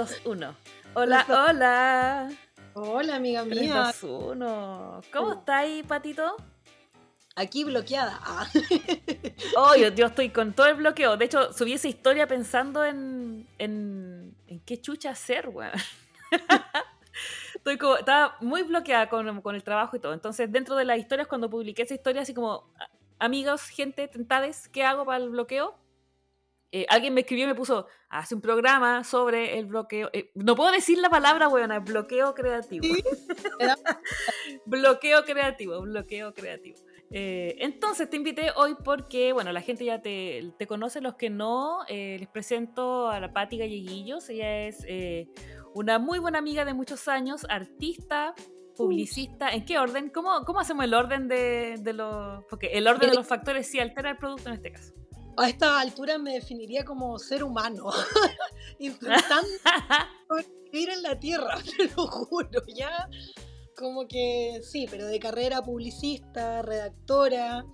2, 1. Hola, hola. Hola, amiga 3, mía. 2, 1. ¿Cómo Oh. estáis, patito? Aquí bloqueada. Ah. Oh, yo, yo estoy con todo el bloqueo. De hecho, subí esa historia pensando en. en, en qué chucha hacer, weón. Estoy como, estaba muy bloqueada con, con el trabajo y todo. Entonces, dentro de las historias, cuando publiqué esa historia, así como, "A- amigos, gente, tentades, ¿qué hago para el bloqueo? Eh, alguien me escribió y me puso, hace un programa sobre el bloqueo. eh, no puedo decir la palabra, weón, bloqueo creativo. Sí, bloqueo creativo, bloqueo creativo. Eh, entonces te invité hoy porque, bueno, la gente ya te, te conoce, los que no, les presento a la Patti Galleguillos. Ella es una muy buena amiga de muchos años, artista, publicista. ¿En qué orden? ¿Cómo, cómo hacemos el orden de, de los...? Porque el orden de los factores sí altera el producto en este caso. A esta altura me definiría como ser humano. Intentando vivir en la tierra, te lo juro, ya. Como que sí, pero de carrera publicista, redactora,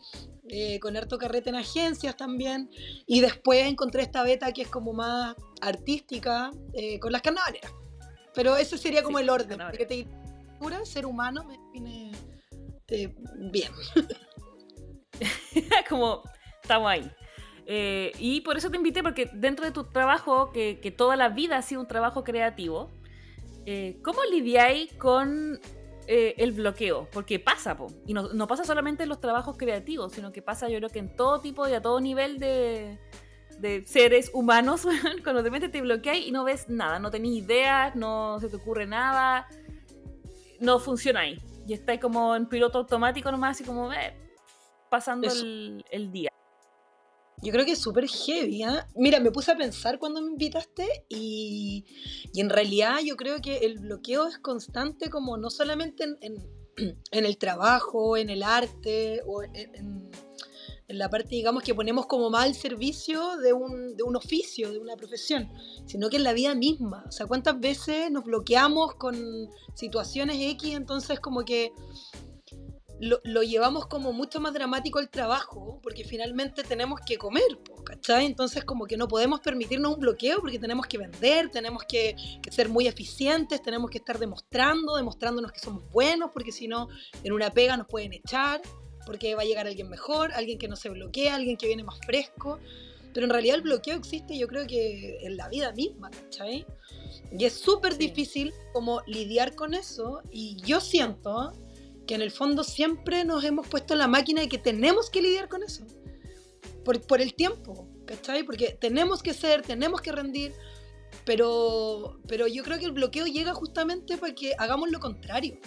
eh, con harto carrete en agencias también. Y después encontré esta beta que es como más artística, eh, con las carnavaleras. Pero ese sería como Sí, el orden. Porque te diría, ser humano me define eh, bien. como estamos ahí. Eh, y por eso te invité, porque dentro de tu trabajo, que, que toda la vida ha sido un trabajo creativo, eh, ¿cómo lidiáis con eh, el bloqueo? Porque pasa, po. y no, no pasa solamente en los trabajos creativos, sino que pasa yo creo que en todo tipo y a todo nivel de, de seres humanos, cuando de repente te bloqueáis y no ves nada, no tenés ideas, no se te ocurre nada, no funciona ahí. Y estáis como en piloto automático nomás, así como, eh, pasando el, el día. Yo creo que es súper heavy. ¿ah? Mira, me puse a pensar cuando me invitaste y, y en realidad yo creo que el bloqueo es constante como no solamente en, en- el trabajo, en el arte o en- en la parte, digamos, que ponemos como mal servicio de un, de un oficio, de una profesión, sino que en la vida misma. O sea, ¿cuántas veces nos bloqueamos con situaciones X? Entonces como que lo, lo llevamos como mucho más dramático el trabajo, porque finalmente tenemos que comer, ¿cachai? Entonces como que no podemos permitirnos un bloqueo porque tenemos que vender, tenemos que, que ser muy eficientes, tenemos que estar demostrando, demostrándonos que somos buenos, porque si no, en una pega nos pueden echar, porque va a llegar alguien mejor, alguien que no se bloquea, alguien que viene más fresco. Pero en realidad el bloqueo existe yo creo que en la vida misma, ¿cachai? Y es súper Sí. difícil como lidiar con eso y yo siento que en el fondo siempre nos hemos puesto en la máquina de que tenemos que lidiar con eso. Por, por el tiempo, ¿cachai? Porque tenemos que ser, tenemos que rendir, pero, pero yo creo que el bloqueo llega justamente para que hagamos lo contrario,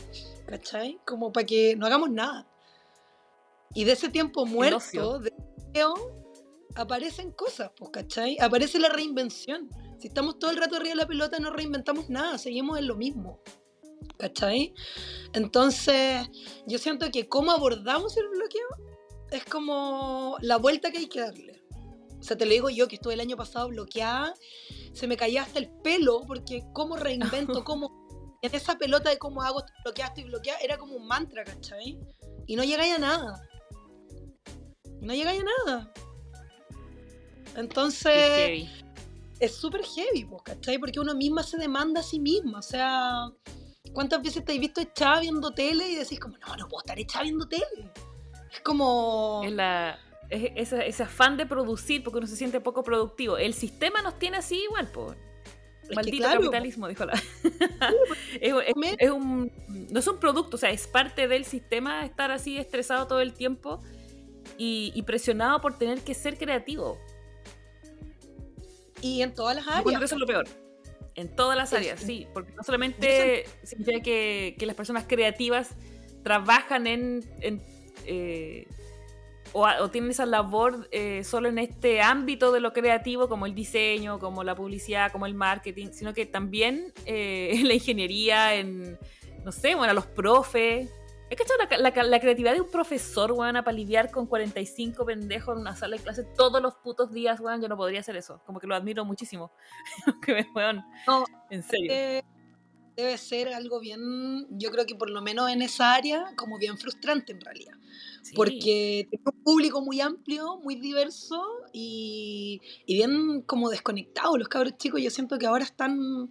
¿cachai? Como para que no hagamos nada. Y de ese tiempo muerto, de bloqueo, aparecen cosas, pues, ¿cachai? Aparece la reinvención. Si estamos todo el rato arriba de la pelota, no reinventamos nada, seguimos en lo mismo. ¿Cachai? Entonces, yo siento que cómo abordamos el bloqueo es como la vuelta que hay que darle. O sea, te lo digo yo que estuve el año pasado bloqueada, se me caía hasta el pelo porque cómo reinvento, cómo... En esa pelota de cómo hago, estoy bloqueada, estoy bloqueada, era como un mantra, ¿cachai? Y no llegáis a nada. No llegáis a nada. Entonces, heavy. es súper heavy, pues, ¿cachai? Porque uno misma se demanda a sí misma. O sea, ¿cuántas veces te has visto echada viendo tele y decís como, no, no puedo estar echada viendo tele? Es como... Es la, es- ese, ese afán de producir porque uno se siente poco productivo. El sistema nos tiene así igual, po. que Maldito claro, capitalismo, dijo la. es, es- Me- es un, no es un producto, o sea, es parte del sistema estar así estresado todo el tiempo y, y presionado por tener que ser creativo. Y en todas las áreas. eso es lo peor. En todas las áreas, sí. sí. Porque no solamente significa que, que las personas creativas trabajan en. en, eh, o tienen esa labor eh, solo en este ámbito de lo creativo, como el diseño, como la publicidad, como el marketing, sino que también eh, en la ingeniería, en, no sé, bueno, los profes. Es que la, la, la creatividad de un profesor, weón, para lidiar con 45 pendejos en una sala de clase todos los putos días, weón, yo no podría hacer eso. Como que lo admiro muchísimo. que me, weón, No, en serio. Eh, debe ser algo bien, yo creo que por lo menos en esa área, como bien frustrante en realidad. Porque tiene un público muy amplio, muy diverso y, y, bien como desconectado. Los cabros chicos yo siento que ahora están...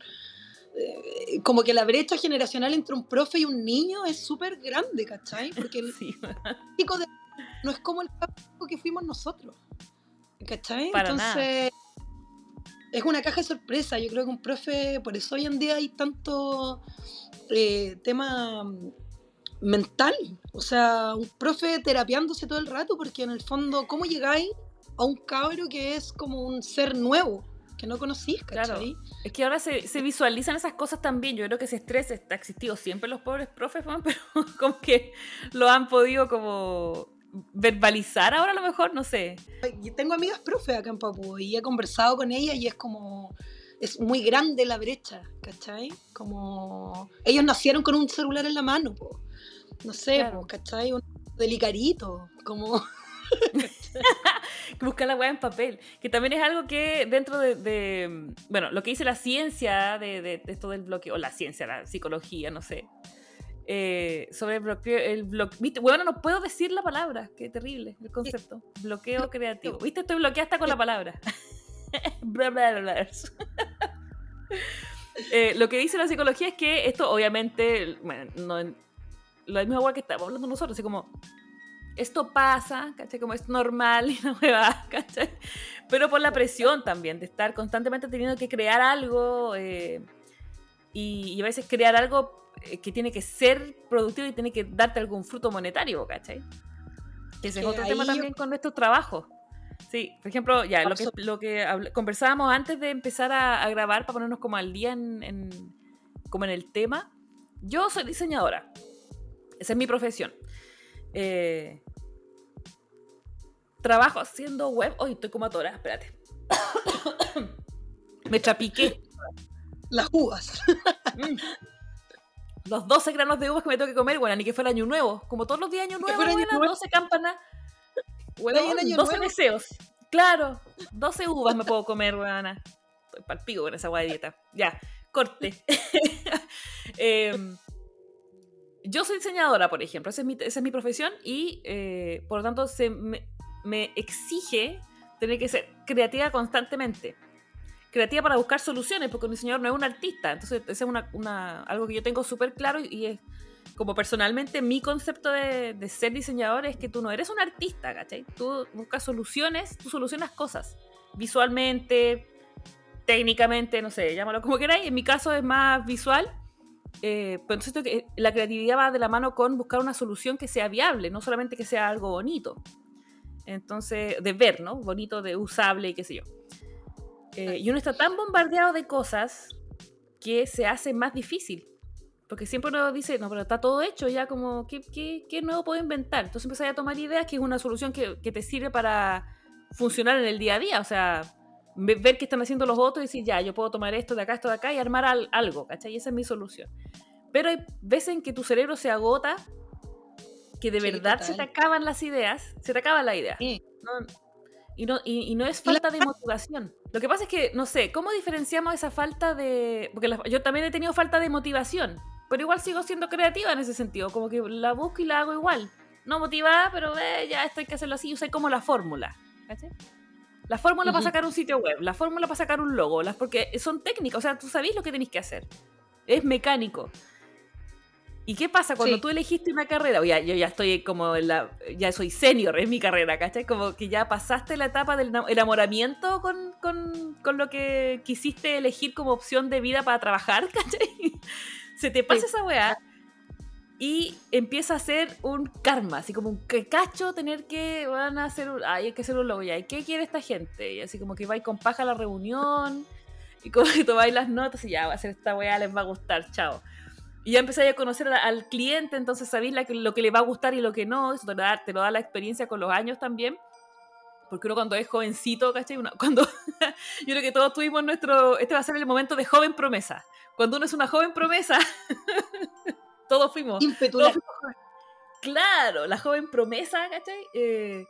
Eh, como que la brecha generacional entre un profe y un niño es súper grande, ¿cachai? Porque el chico de, no es como el chico que fuimos nosotros, ¿cachai? Entonces es una caja de sorpresa. Yo creo que un profe, por eso hoy en día hay tanto eh, tema mental. O sea, un profe terapiándose todo el rato, porque en el fondo, ¿cómo llegáis a un cabro que es como un ser nuevo? Que no conocís, ¿cachai? Claro. Es que ahora se, se, visualizan esas cosas también. Yo creo que ese estrés está existido siempre los pobres profes, pero como que lo han podido como verbalizar ahora a lo mejor, no sé. Tengo amigas profe acá en Papu y he conversado con ellas y es como es muy grande la brecha, ¿cachai? Como ellos nacieron con un celular en la mano, no sé, ¿cachai? Un delicarito, como... Buscar la weá en papel, que también es algo que dentro de, bueno, lo que dice la ciencia de, de, de esto del bloqueo, o la ciencia, la psicología, no sé, eh, sobre el bloqueo. El Bueno, no puedo decir la palabra. Qué terrible el concepto. Bloqueo creativo. ¿Viste? Estoy bloqueada hasta con la palabra. Eh, lo que dice la psicología es que esto, obviamente, bueno, no, lo mismo que estamos hablando nosotros, así como esto pasa, ¿cachai? Como es normal y no me va, ¿cachai? Pero por la presión también de estar constantemente teniendo que crear algo eh, y, y, a veces crear algo eh, que tiene que ser productivo y tiene que darte algún fruto monetario, ¿cachai? Que ese es otro tema también con nuestros trabajos. Sí, por ejemplo, ya, lo que, lo que conversábamos antes de empezar a, grabar para ponernos como al día en, como en el tema. Yo soy diseñadora. Esa es mi profesión. Eh, trabajo haciendo web. Hoy estoy como atorada, espérate. Me trapiqué. Las uvas. Mm los 12 granos de uvas que me tengo que comer, bueno, ni que fuera año nuevo. Como todos los días año nuevo, bueno, 12 campanas. Bueno, 12 deseos. Claro, 12 uvas me puedo comer, buena. Estoy palpigo con esa agua de dieta. Ya, corte. Em, yo soy diseñadora, por ejemplo, esa es mi, esa es mi profesión y eh, por lo tanto se me, me exige tener que ser creativa constantemente creativa para buscar soluciones, porque un diseñador no es un artista. Entonces, ese es algo que yo tengo súper claro y es como personalmente mi concepto de, ser diseñador es que tú no eres un artista, ¿cachai? Tú buscas soluciones, tú solucionas cosas visualmente, técnicamente, no sé, llámalo como queráis. En mi caso es más visual. Eh, pero entonces la creatividad va de la mano con buscar una solución que sea viable, no solamente que sea algo bonito. Entonces, de ver, ¿no? Bonito, de usable y qué sé yo. Eh, y uno está tan bombardeado de cosas que se hace más difícil. Porque siempre uno dice, no, pero está todo hecho, ya como, ¿qué, qué, qué nuevo puedo inventar? Entonces empiezas a tomar ideas que es una solución que, que, te sirve para funcionar en el día a día. O sea, ver qué están haciendo los otros y decir, ya, yo puedo tomar esto de acá, esto de acá y armar algo, ¿cachai? Y esa es mi solución. Pero hay veces en que tu cerebro se agota, que de verdad se te acaban las ideas, se te acaba la idea. No, y no, y, no es falta de motivación. Lo que pasa es que, no sé, ¿cómo diferenciamos esa falta de...? Porque yo también he tenido falta de motivación, pero igual sigo siendo creativa en ese sentido, como que la busco y la hago igual. No motivada, pero eh, ya esto hay que hacerlo así, yo sé como la fórmula. La fórmula para sacar un sitio web, la fórmula para sacar un logo, las, porque son técnicas, o sea, tú sabés lo que tenéis que hacer. Es mecánico. ¿Y qué pasa cuando tú elegiste una carrera? O ya, yo ya estoy como en la. Ya soy senior en mi carrera, ¿cachai? Como que ya pasaste la etapa del enamoramiento con, con, con lo que quisiste elegir como opción de vida para trabajar, ¿cachai? Se te pasa esa weá y empieza a ser un karma, así como un cacho tener que van a hacer ay, hay que hacer un logo ya, ¿y qué quiere esta gente? Y así como que vais con paja a la reunión y como que tomáis las notas y ya va a hacer esta weá, les va a gustar, chao. Y ya empezáis a conocer al cliente, entonces sabéis lo que le va a gustar y lo que no. Eso te lo, da, te lo da la experiencia con los años también. Porque uno cuando es jovencito, ¿cachai? cuando, yo creo que todos tuvimos nuestro... Este va a ser el momento de joven promesa. Cuando uno es una joven promesa, todos fuimos. claro, la joven promesa, ¿cachai? Eh,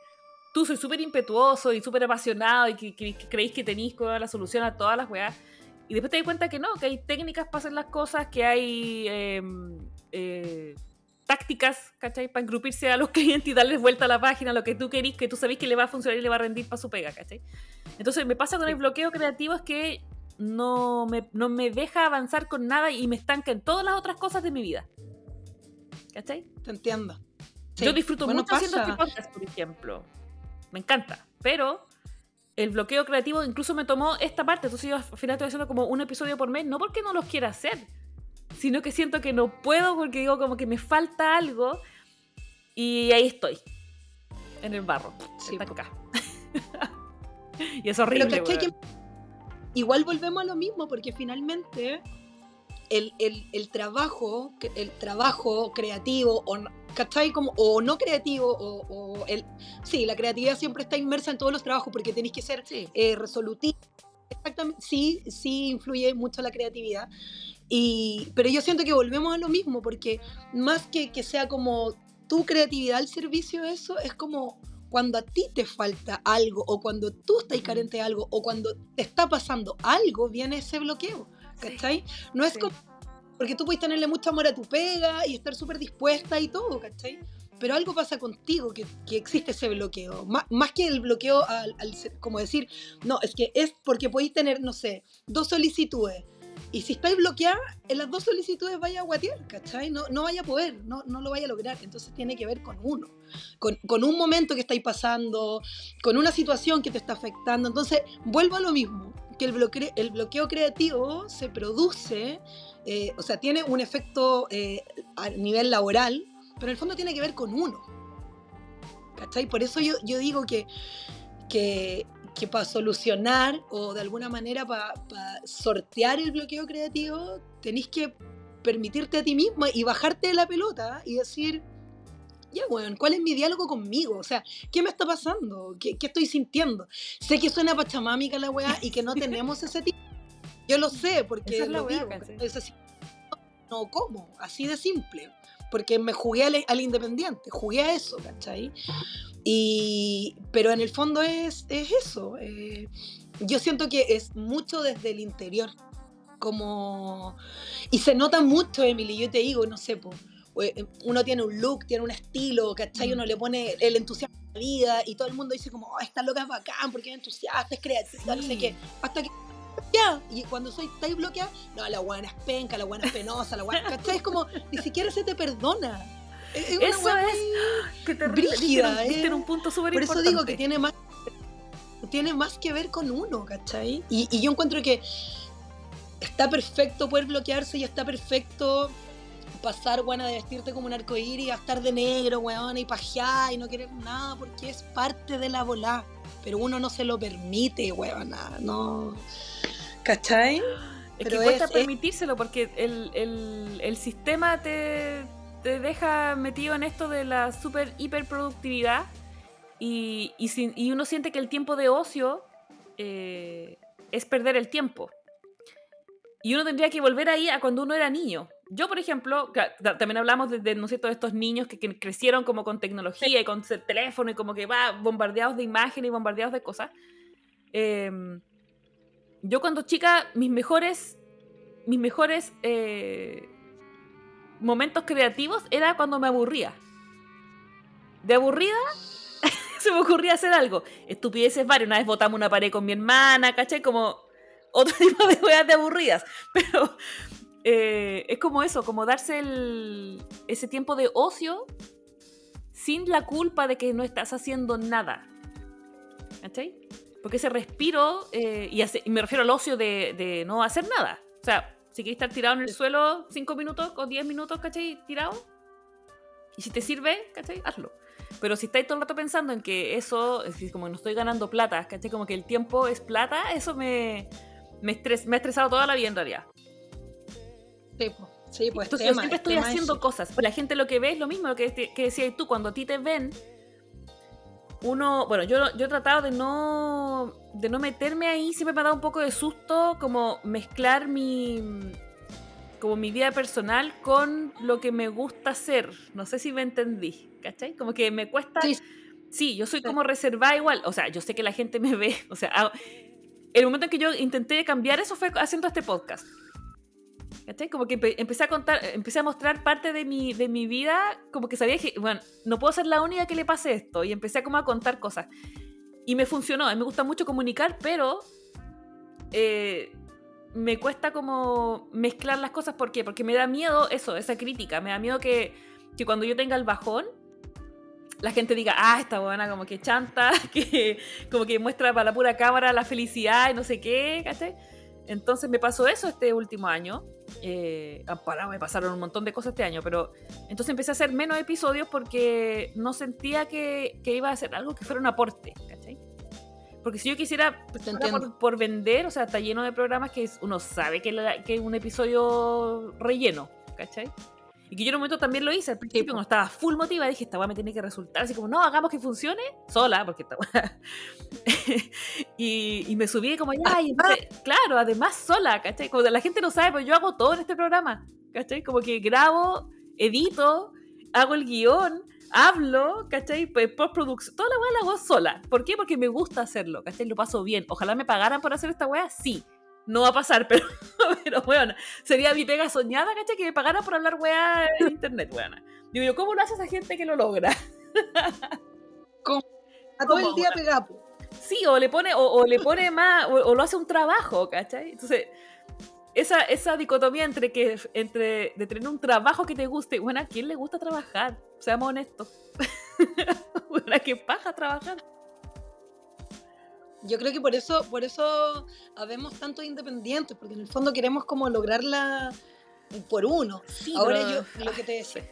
tú soy súper impetuoso y súper apasionado y que, creéis que tenéis la solución a todas las weas y después te das cuenta que no, que hay técnicas para hacer las cosas, que hay em, eh, tácticas, ¿cachai? Para engrupirse a los clientes y darles vuelta a la página, lo que tú querís, que tú sabés que le va a funcionar y le va a rendir para su pega, ¿cachai? Entonces me pasa con el bloqueo creativo es que no me, no me deja avanzar con nada y me estanca en todas las otras cosas de mi vida. ¿Cachai? Te entiendo. Yo disfruto mucho haciendo este podcast, por ejemplo. Me encanta. Pero el bloqueo creativo incluso me tomó esta parte. Entonces yo al final estoy haciendo como un episodio por mes, no porque no los quiera hacer, sino que siento que no puedo porque digo como que me falta algo y ahí estoy, en el barro, sí, acá. y es horrible. igual volvemos a lo mismo porque finalmente el, el, trabajo, el trabajo creativo o ¿cachai? Como, o no creativo, o, el, sí, la creatividad siempre está inmersa en todos los trabajos porque tenéis que ser eh, resolutivo. Exactamente, sí, sí influye mucho la creatividad. Y, pero yo siento que volvemos a lo mismo, porque más que que sea como tu creatividad al servicio de eso, es como cuando a ti te falta algo, o cuando tú estás carente de algo, o cuando te está pasando algo, viene ese bloqueo. ¿Cachai? No es como porque tú puedes tenerle mucho amor a tu pega y estar súper dispuesta y todo, ¿cachai? Pero algo pasa contigo que, que existe ese bloqueo. más que el bloqueo al, como decir, no, es que es porque podéis tener, no sé, dos solicitudes. Y si estáis bloqueada, en las dos solicitudes vaya a guatear, ¿cachai? No, no vaya a poder, no, no lo vaya a lograr. Entonces tiene que ver con uno, con, con un momento que estáis pasando, con una situación que te está afectando. Entonces, vuelvo a lo mismo, que el bloqueo, creativo se produce eh, o sea, tiene un efecto eh, a nivel laboral, pero en el fondo tiene que ver con uno. ¿Cachai? Por eso yo, yo digo que, que, para solucionar o de alguna manera para sortear el bloqueo creativo, tenéis que permitirte a ti mismo y bajarte de la pelota y decir, ya, bueno, ¿cuál es mi diálogo conmigo? O sea, ¿qué me está pasando? ¿Qué, estoy sintiendo? Sé que suena pachamámica la weá y que no tenemos ese tipo yo lo sé porque lo vivo. Es así, no como, así de simple. Porque me jugué al, independiente, jugué a eso, ¿cachai? Y, pero en el fondo es, es eso. Eh, yo siento que es mucho desde el interior. Como. Y se nota mucho, Emily. Yo te digo, no sé, pues uno tiene un look, tiene un estilo, ¿cachai? Uno le pone el entusiasmo a la vida y todo el mundo dice como, oh, esta loca es bacán porque es entusiasta, es creativa, no sé qué. Hasta que ya. Y cuando soy estáis bloqueada, no, la buena es penca, la buena es penosa, la buena. ¿Cachai? Es como, ni siquiera se te perdona. Es, una eso es. Que te brígida. en un punto súper Por eso digo que tiene más, tiene más que ver con uno, ¿cachai? Y, y yo encuentro que está perfecto poder bloquearse y está perfecto pasar, weón, de vestirte como un arcoíris, y estar de negro, weón, y pajear y no querer nada, porque es parte de la volá. Pero uno no se lo permite, weón, no. ¿Cachai? Es que cuesta permitírselo porque el, sistema te, deja metido en esto de la super hiperproductividad y, y, uno siente que el tiempo de ocio eh, es perder el tiempo. Y uno tendría que volver ahí a cuando uno era niño. Yo, por ejemplo, también hablamos de, ¿no de estos niños que, crecieron como con tecnología y con teléfono y como que va bombardeados de imágenes y bombardeados de cosas. Eh, yo cuando chica, mis mejores, mis mejores eh, momentos creativos era cuando me aburría. De aburrida, se me ocurría hacer algo. Estupideces varias. Una vez botamos una pared con mi hermana, ¿cachai? Como otro tipo de cosas de aburridas. Pero eh, es como eso, como darse ese tiempo de ocio sin la culpa de que no estás haciendo nada. ¿Cachai? Porque ese respiro, eh, y, me refiero al ocio de, no hacer nada. O sea, si quieres estar tirado en el suelo 5 minutos o 10 minutos, ¿cachai? Tirado. Y si te sirve, ¿cachai? Hazlo. Pero si estáis todo el rato pensando en que eso, es como no estoy ganando plata, ¿cachai? Como que el tiempo es plata, eso me, me, me ha estresado toda la vida en realidad. Sí, pues. Sí, pues Entonces, yo siempre estoy haciendo cosas. La gente lo que ve es lo mismo que, que decías tú. Cuando a ti te ven, uno, bueno, yo, yo he tratado de no, de no meterme ahí, siempre me ha dado un poco de susto como mezclar mi, como mi vida personal con lo que me gusta hacer. No sé si me entendí, ¿cachai? Como que me cuesta... Sí, yo soy como reservada igual, o sea, yo sé que la gente me ve, o sea, el momento en que yo intenté cambiar eso fue haciendo este podcast. ¿Cachai? Como que empecé a contar, empecé a mostrar parte de mi, de mi vida, como que sabía que, bueno, no puedo ser la única que le pase esto. Y empecé como a contar cosas. Y me funcionó, a mí me gusta mucho comunicar, pero eh, me cuesta como mezclar las cosas. ¿Por qué? Porque me da miedo eso, esa crítica. Me da miedo que, que cuando yo tenga el bajón, la gente diga, ah, esta buena como que chanta, que como que muestra para la pura cámara la felicidad y no sé qué, ¿cachai? Entonces me pasó eso este último año. Eh, para, me pasaron un montón de cosas este año, pero entonces empecé a hacer menos episodios porque no sentía que, que iba a hacer algo que fuera un aporte, ¿cachai? Porque si yo quisiera por, por, vender, o sea, está lleno de programas que uno sabe que, que es un episodio relleno, ¿cachai? Y que yo en un momento también lo hice. Al principio, cuando estaba full motivada, dije, esta weá me tiene que resultar. Así como, no, hagamos que funcione sola, porque esta weá. y, y, me subí como, ya, y claro, además sola, ¿cachai? Como la gente no sabe, pero yo hago todo en este programa, ¿cachai? Como que grabo, edito, hago el guion, hablo, ¿cachai? Pues postproducción, toda la weá la hago sola. ¿Por qué? Porque me gusta hacerlo, ¿cachai? Lo paso bien. Ojalá me pagaran por hacer esta weá, sí no va a pasar, pero, pero bueno, sería mi pega soñada, ¿cachai? Que me pagara por hablar weá en internet, weá. Digo yo, ¿cómo lo hace esa gente que lo logra? A todo el día pega. Sí, o le pone, o, le pone más, o, lo hace un trabajo, ¿cachai? Entonces, esa, esa dicotomía entre que entre de tener un trabajo que te guste, bueno, ¿a quién le gusta trabajar? Seamos honestos. bueno, ¿a qué paja trabajar? Yo creo que por eso, por eso habemos tantos independientes, porque en el fondo queremos como lograrla por uno. Ahora yo lo que te decía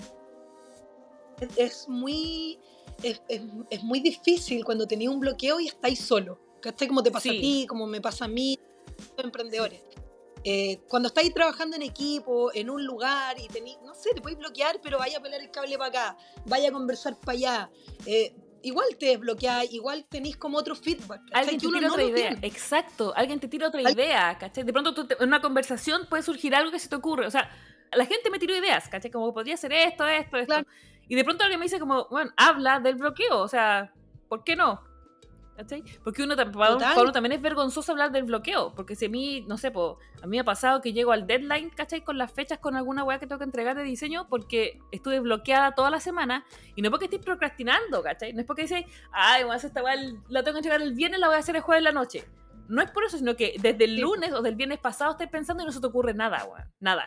es muy es, es, muy difícil cuando tenéis un bloqueo y estáis solo. ¿Cachai? Como te pasa a ti, como me pasa a mí, emprendedores. Eh, cuando estáis trabajando en equipo, en un lugar y tenéis, no sé, te podéis bloquear, pero vaya a pelar el cable para acá, vaya a conversar para allá. Eh, igual te desbloqueáis, igual tenéis como otro feedback. Alguien te tira otra idea, exacto, alguien te tira otra idea, ¿cachai? De pronto en una conversación puede surgir algo que se te ocurre, o sea, la gente me tiró ideas, ¿cachai? Como podría ser esto, esto, esto. Y de pronto alguien me dice como, bueno, habla del bloqueo, o sea, ¿por qué no? ¿Cachai? Porque uno, uno, también es vergonzoso hablar del bloqueo, porque si a mí, no sé, po, a mí me ha pasado que llego al deadline, ¿cachai? Con las fechas, con alguna weá que tengo que entregar de diseño, porque estuve bloqueada toda la semana, y no porque estoy procrastinando, ¿cachai? No es porque dice, ay, hacer esta weá, la tengo que entregar el viernes, la voy a hacer el jueves en la noche. No es por eso, sino que desde el lunes o del viernes pasado estoy pensando y no se te ocurre nada, weá. Nada.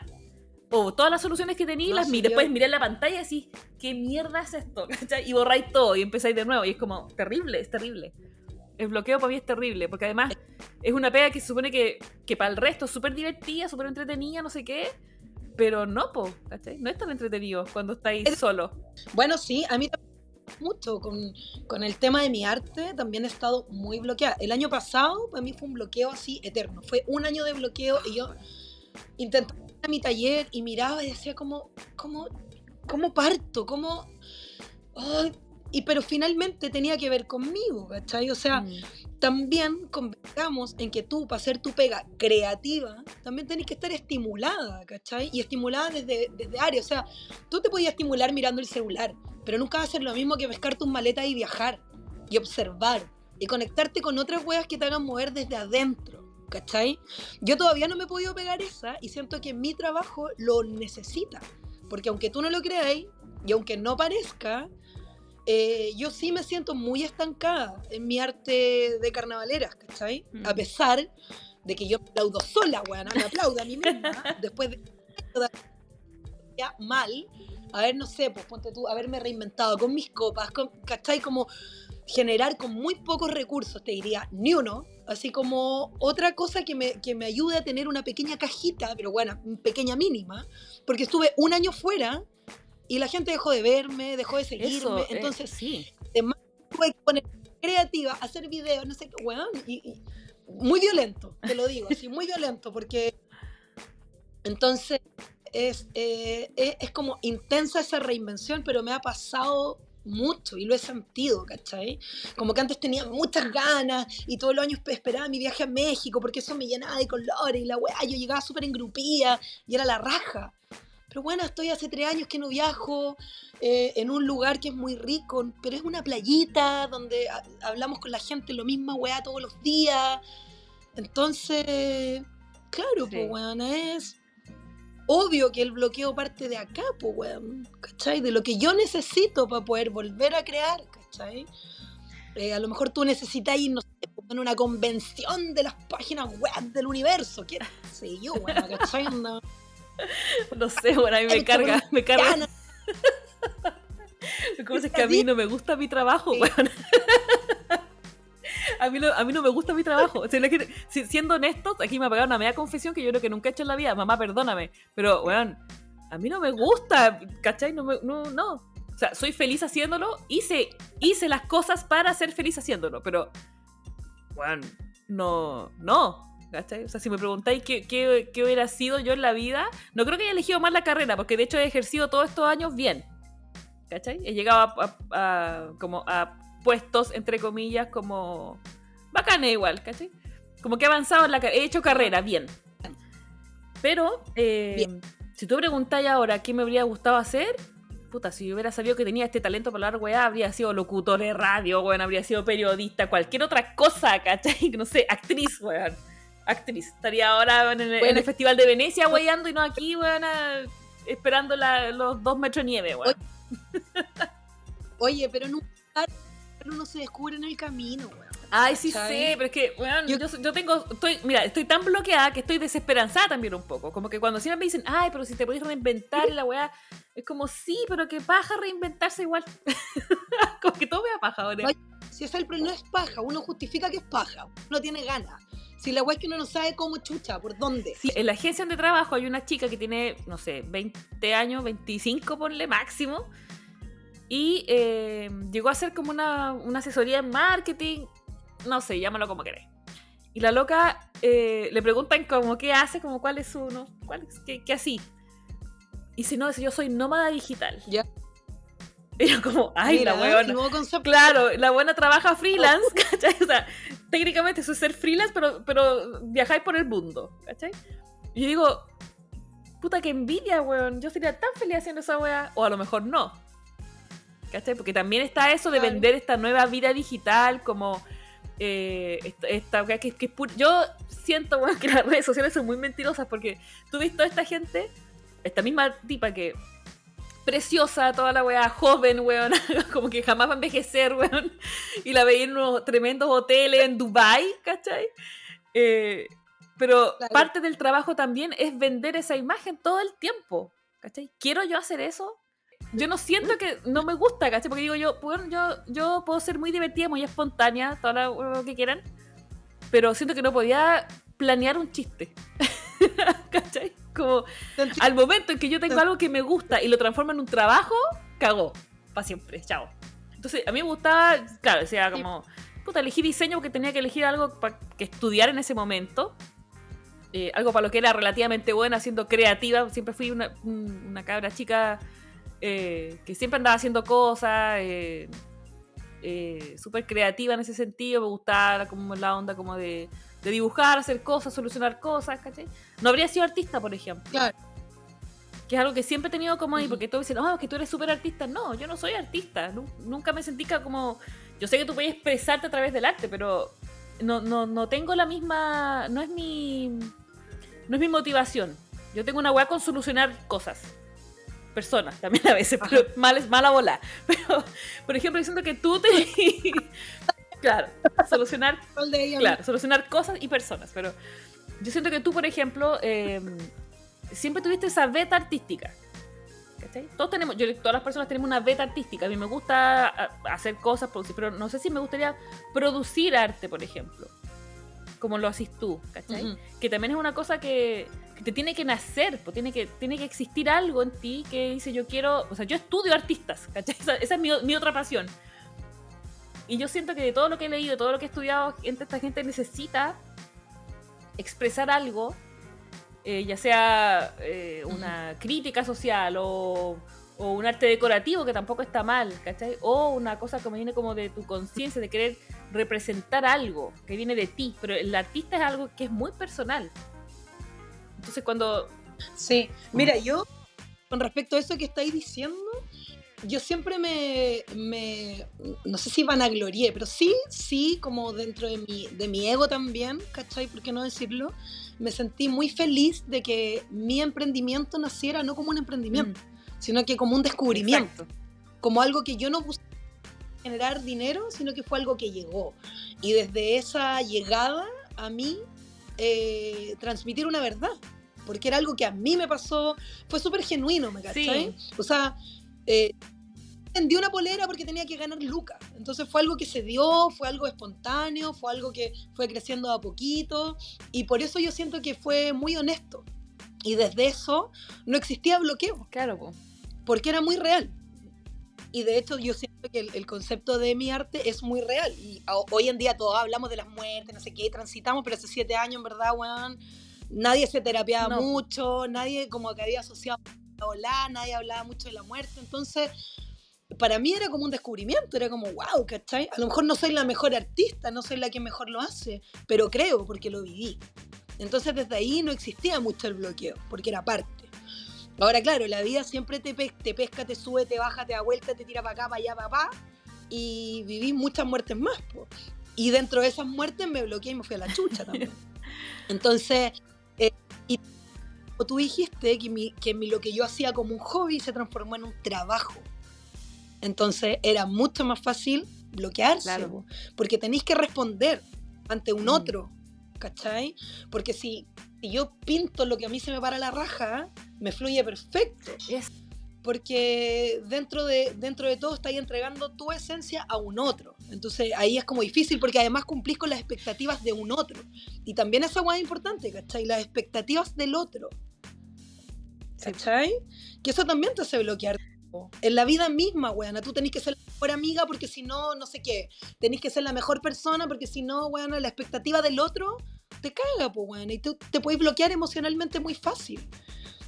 O todas las soluciones que las miras, después miré la pantalla y así, ¿qué mierda es esto? ¿cachai? Y borráis todo y empezáis de nuevo, y es como, terrible, es terrible el bloqueo para mí es terrible, porque además es una pega que se supone que, que para el resto es súper divertida, súper entretenida, no sé qué, pero no, po, No es tan entretenido cuando estáis solo. Bueno, sí, a mí mucho con, con, el tema de mi arte, también he estado muy bloqueada. El año pasado para mí fue un bloqueo así eterno, fue un año de bloqueo y yo intentaba ir a mi taller y miraba y decía como, ¿cómo, cómo parto? ¿Cómo... Y pero finalmente tenía que ver conmigo, ¿cachai? O sea, mm. también convengamos en que tú, para hacer tu pega creativa, también tenés que estar estimulada, ¿cachai? Y estimulada desde, desde área. O sea, tú te podías estimular mirando el celular, pero nunca va a ser lo mismo que pescar tus maletas y viajar, y observar, y conectarte con otras weas que te hagan mover desde adentro. ¿Cachai? Yo todavía no me he podido pegar esa y siento que mi trabajo lo necesita. Porque aunque tú no lo creáis, y aunque no parezca, eh, yo sí me siento muy estancada en mi arte de carnavaleras, ¿cachai? A mm. pesar de que yo aplaudo sola, weón, me aplaudo a mí misma, después de ya mal, a ver, no sé, pues ponte tú, haberme reinventado con mis copas, con, ¿cachai? Como generar con muy pocos recursos, te diría, ni uno, así como otra cosa que me, que me ayude a tener una pequeña cajita, pero bueno, pequeña mínima, porque estuve un año fuera y la gente dejó de verme, dejó de seguirme. Eh, entonces, sí. además, tuve que poner creativa, hacer videos, no sé qué, weón. Y, muy violento, te lo digo, así, muy violento, porque entonces es, eh, es, como intensa esa reinvención, pero me ha pasado mucho y lo he sentido, ¿cachai? Como que antes tenía muchas ganas y todos los años esperaba mi viaje a México porque eso me llenaba de colores y la weá, yo llegaba súper engrupida y era la raja. Pero bueno, estoy hace tres años que no viajo eh, en un lugar que es muy rico, pero es una playita donde hablamos con la gente lo misma weá todos los días. Entonces, claro, pues, weón, es obvio que el bloqueo parte de acá, pues, weón, ¿cachai? De lo que yo necesito para poder volver a crear, ¿cachai? Eh, a lo mejor tú necesitas ir, no sé, en una convención de las páginas web del universo, qué sé yo, weón, ¿cachai? No, no sé, bueno, a mí me carga, me carga. Lo es que a mí no me gusta mi trabajo, weón. A mí, no, a mí no me gusta mi trabajo. siendo honestos, aquí me ha pagado una media confesión que yo creo que nunca he hecho en la vida. Mamá, perdóname. Pero, weón, a mí no me gusta, ¿cachai? No, no, no. O sea, soy feliz haciéndolo. Hice, hice las cosas para ser feliz haciéndolo. Pero, weón, no, no. ¿Cachai? O sea, si me preguntáis qué, qué, qué, hubiera sido yo en la vida, no creo que haya elegido mal la carrera, porque de hecho he ejercido todos estos años bien. ¿Cachai? He llegado a, como a puestos, entre comillas, como bacana igual, ¿cachai? Como que he avanzado en la carrera, he hecho carrera, bien. Pero, eh, si tú preguntáis ahora qué me habría gustado hacer, puta, si yo hubiera sabido que tenía este talento para hablar, weá, habría sido locutor de radio, weón, habría sido periodista, cualquier otra cosa, ¿cachai? No sé, actriz, weón. Actriz. Estaría ahora en el, Festival de Venecia, weyando, y no aquí, weón, esperando los dos metros de nieve, weón. Oye, pero nunca uno se descubre en el camino, weón. Ay, sí sé, pero es que, weón, yo, yo, tengo, estoy, mira, estoy tan bloqueada que estoy desesperanzada también un poco. Como que cuando siempre me dicen, ay, pero si te podés reinventar la weá, es como, sí, pero que paja reinventarse igual. como que todo me da paja ahora. Si es el no es paja, uno justifica que es paja, uno tiene ganas. Si la weá es que uno no sabe cómo chucha, por dónde. Sí, en la agencia de trabajo hay una chica que tiene, no sé, 20 años, 25 ponle máximo y eh, llegó a ser como una, asesoría en marketing, no sé, llámalo como querés. Y la loca eh, le preguntan como qué hace, como cuál es su, ¿no? ¿Cuál es, qué, qué así? Y si no, dice, yo soy nómada digital. Ya. Y yo como, ay, la buena. Claro, la buena trabaja freelance, oh. ¿cachai? O sea, técnicamente eso es ser freelance, pero, pero viajáis por el mundo, ¿cachai? Y yo digo, puta que envidia, weón. Yo sería tan feliz haciendo esa weá. O a lo mejor no. ¿Cachai? Porque también está eso de vender esta nueva vida digital como... Eh, esta, que, que, yo siento que las redes sociales son muy mentirosas porque tú ves toda esta gente, esta misma tipa que preciosa, toda la weá, joven, weón, como que jamás va a envejecer, weón, y la veía en unos tremendos hoteles en Dubai, ¿cachai? Eh, pero parte del trabajo también es vender esa imagen todo el tiempo, ¿cachai? ¿Quiero yo hacer eso? yo no siento que no me gusta, ¿cachai? Porque digo yo, bueno, yo, yo puedo ser muy divertida, muy espontánea, todo lo que quieran, pero siento que no podía planear un chiste. ¿Cachai? Como al momento en que yo tengo algo que me gusta y lo transformo en un trabajo, cagó. Para siempre, chao. Entonces, a mí me gustaba, claro, decía como, puta, elegí diseño porque tenía que elegir algo para que estudiar en ese momento. Eh, algo para lo que era relativamente buena, siendo creativa. Siempre fui una, una cabra chica eh, que siempre andaba haciendo cosas, eh, eh, súper creativa en ese sentido, me gustaba como la onda como de, dibujar, hacer cosas, solucionar cosas, ¿cachai? No habría sido artista, por ejemplo. Claro. Que es algo que siempre he tenido como ahí, porque todos dicen, oh, que tú eres súper artista. No, yo no soy artista. Nunca me sentí como. Yo sé que tú puedes expresarte a través del arte, pero no, no, no tengo la misma. No es mi. No es mi motivación. Yo tengo una weá con solucionar cosas personas también a veces, pero mal es mala bola. Pero, por ejemplo, diciendo que tú te. claro, solucionar. claro, solucionar cosas y personas. Pero yo siento que tú, por ejemplo, em, siempre tuviste esa beta artística. ¿Cachai? Todos tenemos, yo, todas las personas tenemos una beta artística. A mí me gusta hacer cosas, producir, pero no sé si me gustaría producir arte, por ejemplo. Como lo haces tú, ¿cachai? Que también es una cosa que, te tiene que nacer, pues tiene que, tiene que existir algo en ti que dice yo quiero, o sea, yo estudio artistas, ¿cachai? Esa, es mi, otra pasión. Y yo siento que de todo lo que he leído, de todo lo que he estudiado, esta gente necesita expresar algo, eh, ya sea eh, una crítica social o, o, un arte decorativo que tampoco está mal, ¿cachai? O una cosa que me viene como de tu conciencia, de querer representar algo que viene de ti, pero el artista es algo que es muy personal. Entonces cuando... Sí, mira, yo con respecto a eso que estáis diciendo, yo siempre me, me, no sé si vanaglorié, pero sí, sí, como dentro de mi, de mi ego también, ¿cachai? ¿Por qué no decirlo? Me sentí muy feliz de que mi emprendimiento naciera no como un emprendimiento, mm. sino que como un descubrimiento, como algo que yo no busqué generar dinero, sino que fue algo que llegó. Y desde esa llegada a mí, eh, transmitir una verdad, porque era algo que a mí me pasó, fue súper genuino, ¿me cachai? O sea, eh, vendí una polera porque tenía que ganar lucas. Entonces fue algo que se dio, fue algo espontáneo, fue algo que fue creciendo a poquito y por eso yo siento que fue muy honesto. Y desde eso no existía bloqueo. Claro, porque era muy real. Y de hecho yo siento que el, concepto de mi arte es muy real. Y hoy en día todos hablamos de las muertes, no sé qué, transitamos, pero hace siete años, en verdad, weón, nadie se terapiaba mucho, nadie como que había asociado a nadie hablaba mucho de la muerte. Entonces, para mí era como un descubrimiento, era como, wow, ¿cachai? A lo mejor no soy la mejor artista, no soy la que mejor lo hace, pero creo porque lo viví. Entonces desde ahí no existía mucho el bloqueo, porque era parte. Ahora, claro, la vida siempre te, te pesca, te sube, te baja, te da vuelta, te tira para acá, para allá, papá. Y viví muchas muertes más. Y dentro de esas muertes me bloqueé y me fui a la chucha también. Entonces, eh, y tú dijiste que, mi, que mi, lo que yo hacía como un hobby se transformó en un trabajo. Entonces era mucho más fácil bloquearse, porque tenéis que responder ante un mm. otro, ¿cachai? Porque si, yo pinto lo que a mí se me para la raja, me fluye perfecto. Porque dentro de, dentro de todo estáis entregando tu esencia a un otro. Entonces ahí es como difícil porque además cumplís con las expectativas de un otro. Y también esa es importante, ¿cachai? Las expectativas del otro. ¿Cachai? Que eso también te hace bloquear. En la vida misma, weona, tú tenés que ser la mejor amiga porque si no, no sé qué. Tenés que ser la mejor persona porque si no, weona, la expectativa del otro te caga, pues, weona. Y tú te puedes bloquear emocionalmente muy fácil.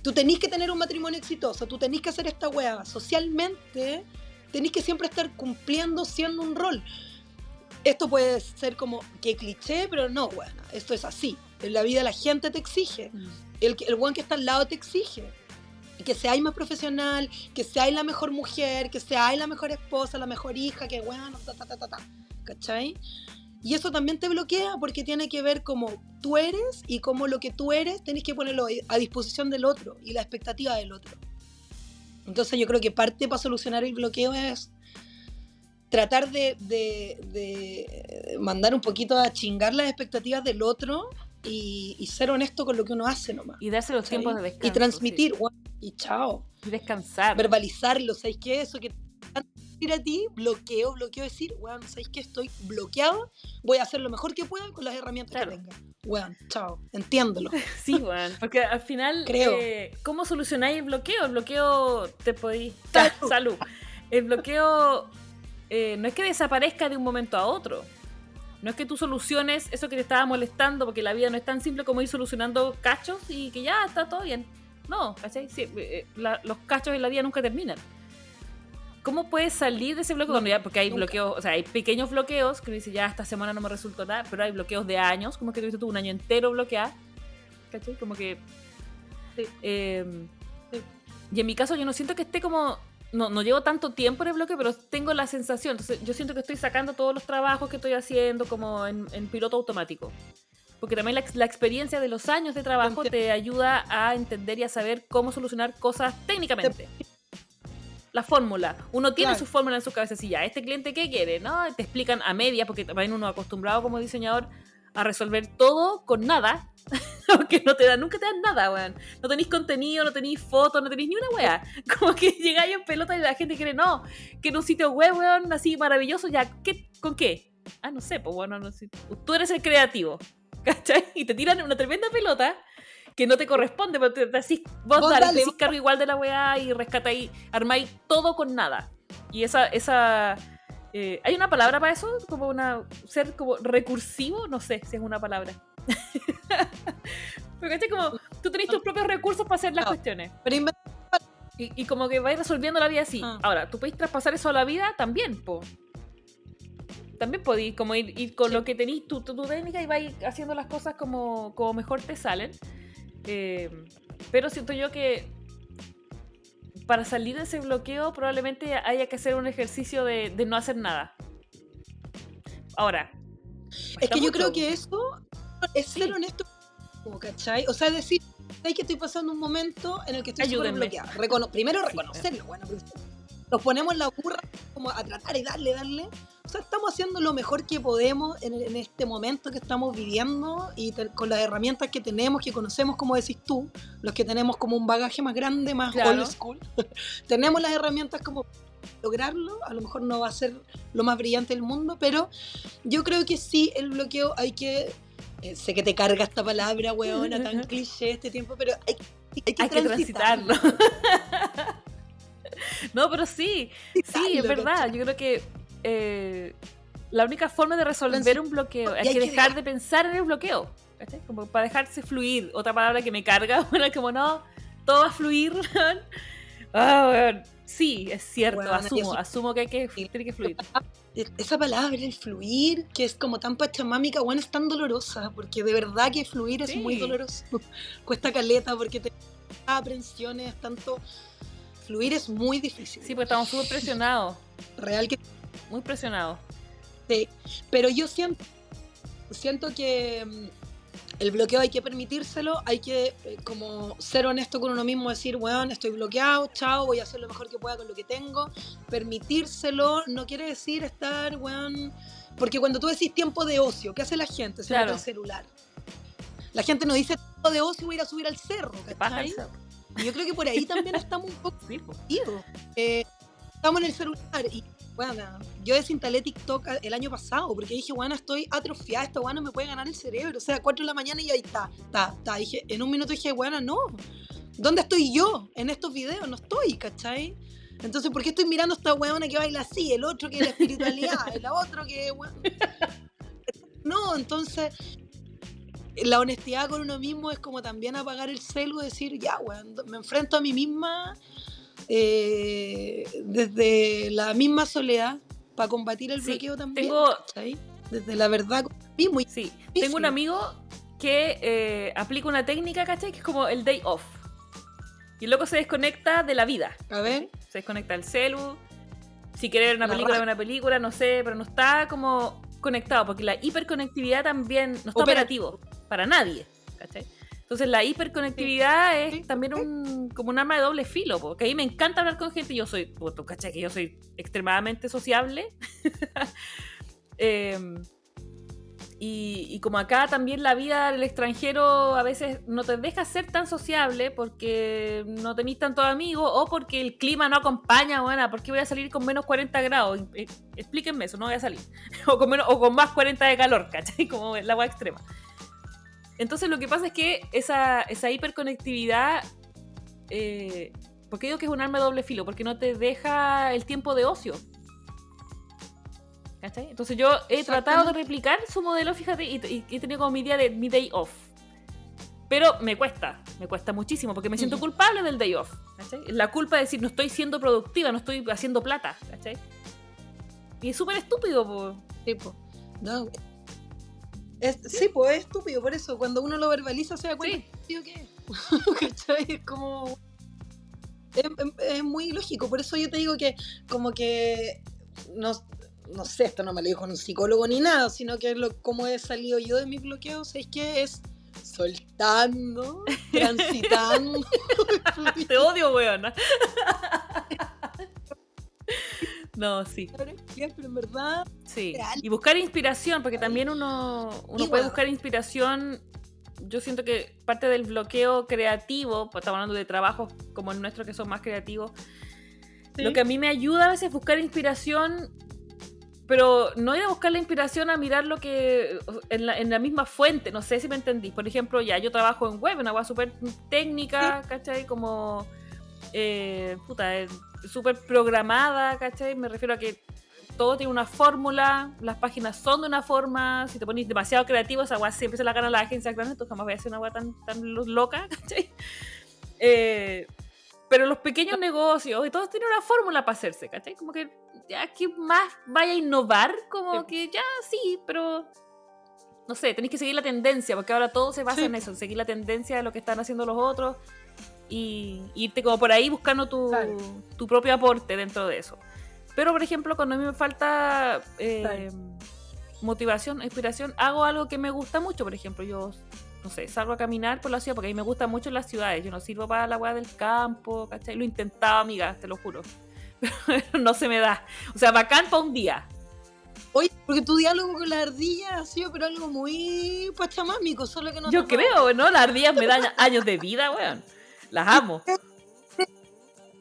Tú tenés que tener un matrimonio exitoso, tú tenés que hacer esta weá. Socialmente, tenés que siempre estar cumpliendo, siendo un rol. Esto puede ser como que cliché, pero no, weona. Esto es así. En la vida la gente te exige. Mm. El, el buen que está al lado te exige que seáis más profesional, que seáis la mejor mujer, que seáis la mejor esposa, la mejor hija, que bueno, ta, ta, ta, ta, ta. ¿Cachai? Y eso también te bloquea porque tiene que ver cómo tú eres y cómo lo que tú eres tenés que ponerlo a disposición del otro y la expectativa del otro. Entonces yo creo que parte para solucionar el bloqueo es tratar de, de mandar un poquito a chingar las expectativas del otro y, ser honesto con lo que uno hace nomás. Y darse los tiempos de descanso. Y transmitir, y chao. Y descansar. Verbalizarlo, ¿sabéis qué? Eso que decir a ti, bloqueo, bloqueo, decir, weón, ¿sabéis qué? Estoy bloqueado, voy a hacer lo mejor que pueda con las herramientas que tenga. Weón, chao, entiéndelo. Sí, weón, porque al final, Creo. Eh, ¿cómo solucionáis el bloqueo? El bloqueo te podéis... Salud. El bloqueo eh, no es que desaparezca de un momento a otro no es que tú soluciones eso que te estaba molestando, porque la vida no es tan simple como ir solucionando cachos y que ya está todo bien. No, ¿cachai? Eh, eh, los cachos en la vida nunca terminan. ¿Cómo puedes salir de ese bloqueo? porque hay bloqueos, o sea, hay pequeños bloqueos que dice ya esta semana no me resultó nada, pero hay bloqueos de años, como que tuviste tú un año entero bloqueado. ¿Cachai? Como que. Em, y en mi caso, yo no siento que esté como no, no llevo tanto tiempo en el bloque, pero tengo la sensación. Entonces, yo siento que estoy sacando todos los trabajos que estoy haciendo como en, piloto automático. Porque también la, experiencia de los años de trabajo te ayuda a entender y a saber cómo solucionar cosas técnicamente. La fórmula. Uno tiene su fórmula en su cabeza. Si ya, ¿este cliente qué quiere? ¿No? Te explican a media, porque también uno acostumbrado como diseñador a resolver todo con nada, porque no te dan, nunca te dan nada, weón. No tenéis contenido, no tenéis fotos, no tenéis ni una weá. Como que llegáis en pelota y la gente quiere, no, que en un sitio web, weón, así maravilloso, ya, ¿qué, ¿con qué? Ah, no sé, pues bueno, no sé. Tú eres el creativo, ¿cachai? Y te tiran una tremenda pelota que no te corresponde, pero te, decís, vos, dale, te cargo igual de la weá y rescatáis, armáis todo con nada. Y esa, esa eh, ¿Hay una palabra para eso? Como una ser como recursivo, no sé si es una palabra. Porque es como tú tenés tus propios recursos para hacer las cuestiones. y, como que vais resolviendo la vida así. Ah. Ahora, tú podéis traspasar eso a la vida también, po. También podéis como ir, con lo que tenéis tu, tu, técnica y vais haciendo las cosas como, como mejor te salen. Eh, pero siento yo que para salir de ese bloqueo probablemente haya que hacer un ejercicio de, no hacer nada. Ahora. Es que yo creo que eso es ser honesto, ¿cachai? O sea, decir, hay que estoy pasando un momento en el que estoy bloqueada. primero reconocerlo, bueno, nos ponemos la burra como a tratar y darle, darle. O sea, estamos haciendo lo mejor que podemos en, este momento que estamos viviendo y con las herramientas que tenemos, que conocemos, como decís tú, los que tenemos como un bagaje más grande, más old school. tenemos las herramientas como lograrlo, a lo mejor no va a ser lo más brillante del mundo, pero yo creo que sí, el bloqueo hay que, eh, sé que te carga esta palabra, weona, tan cliché este tiempo, pero hay, hay que, hay que transitarlo. no, pero sí, sí, es verdad. Yo creo que eh, la única forma de resolver un bloqueo es que dejar de pensar en el bloqueo. Como para dejarse fluir. Otra palabra que me carga, bueno, como no, todo va a fluir. ah, sí, es cierto, asumo, asumo que hay que, tiene que fluir. Esa palabra, el fluir, que es como tan pachamámica, bueno, es tan dolorosa, porque de verdad que fluir es muy doloroso. Cuesta caleta porque te aprensiones, tanto fluir es muy difícil. Sí, porque estamos súper presionados. Real que... Muy presionados. Sí, pero yo siento, siento que mm, el bloqueo hay que permitírselo, hay que eh, como ser honesto con uno mismo, decir, bueno, estoy bloqueado, chao, voy a hacer lo mejor que pueda con lo que tengo. Permitírselo no quiere decir estar, weón, porque cuando tú decís tiempo de ocio, ¿qué hace la gente? Se claro. el celular. La gente no dice tiempo de ocio, voy a ir a subir al cerro, ¿cachai? Y yo creo que por ahí también estamos un poco eh, estamos en el celular y bueno, yo desinstalé TikTok el año pasado porque dije, bueno, estoy atrofiada, esta bueno me puede ganar el cerebro. O sea, 4 de la mañana y ahí está, está, está. Dije, en un minuto dije, bueno, no. ¿Dónde estoy yo en estos videos? No estoy, ¿cachai? Entonces, ¿por qué estoy mirando a esta weona que baila así? El otro que es la espiritualidad, el otro que. No, entonces la honestidad con uno mismo es como también apagar el celo y decir, ya, weón, me enfrento a mí misma eh, desde la misma soledad para combatir el bloqueo también. Tengo, Desde la verdad mismo. sí, tengo un amigo que eh, aplica una técnica, ¿cachai? Que es como el day off. Y luego se desconecta de la vida. A ver. Se desconecta el celu. Si quiere ver una película, ve una película, no sé, pero no está como conectado, porque la hiperconectividad también no está operativo para nadie. Entonces la hiperconectividad es también un, como un arma de doble filo, porque a mí me encanta hablar con gente, yo soy, tú cachai que yo soy extremadamente sociable. Em, y, como acá también la vida del extranjero a veces no te deja ser tan sociable porque no tenéis tantos amigos o porque el clima no acompaña, bueno, ¿por qué voy a salir con menos 40 grados? Eh, explíquenme eso, no voy a salir. o, con menos, o con más 40 de calor, ¿cachai? Como el agua extrema. Entonces lo que pasa es que esa, esa hiperconectividad, eh, ¿por qué digo que es un arma de doble filo? Porque no te deja el tiempo de ocio. ¿Cachai? Entonces yo he tratado de replicar su modelo, fíjate, y, he tenido como mi día de mi day off. Pero me cuesta, me cuesta muchísimo, porque me siento culpable del day off. ¿cachai? La culpa de decir, no estoy siendo productiva, no estoy haciendo plata. ¿cachai? Y es súper estúpido, po. Tipo, no, ¿Sí? pues es estúpido, por eso cuando uno lo verbaliza se da cuenta sí. ¿qué? Es como... Es, muy lógico, por eso yo te digo que como que... No, no sé, esto no me lo dijo un psicólogo ni nada, sino que lo, como he salido yo de mis bloqueos es que es soltando, transitando. te odio, weón. No, sí. Pero en verdad. Sí. Y buscar inspiración, porque también uno, uno puede buscar inspiración. Yo siento que parte del bloqueo creativo, pues estamos hablando de trabajos como el nuestro que son más creativos, lo que a mí me ayuda a veces es buscar inspiración, pero no ir a buscar la inspiración a mirar lo que en la, en la misma fuente, no sé si me entendís. Por ejemplo, ya yo trabajo en web, una web súper técnica, ¿cachai? Como, eh, puta, súper programada, ¿cachai? Me refiero a que todo tiene una fórmula, las páginas son de una forma, si te pones demasiado creativo, esa agua siempre se la gana la agencia grande, entonces jamás voy a hacer una agua tan, tan loca, ¿cachai? Eh, pero los pequeños negocios y todos tienen una fórmula para hacerse, ¿cachai? Como que ya que más vaya a innovar, como que ya sí, pero no sé, tenéis que seguir la tendencia, porque ahora todo se basa en eso, en seguir la tendencia de lo que están haciendo los otros y irte como por ahí buscando tu, tu propio aporte dentro de eso. Pero, por ejemplo, cuando a mí me falta eh, motivación, inspiración, hago algo que me gusta mucho. Por ejemplo, yo, no sé, salgo a caminar por la ciudad porque a mí me gusta mucho las ciudades. Yo no sirvo para la weá del campo, ¿cachai? Lo intentaba, amiga, te lo juro. No se me da. O sea, bacán para un día. Oye, porque tu diálogo con la ardilla ha sido pero algo muy pachamámico, solo que no Yo creo, ¿no? Las ardillas me dan años de vida, weón. Las amo.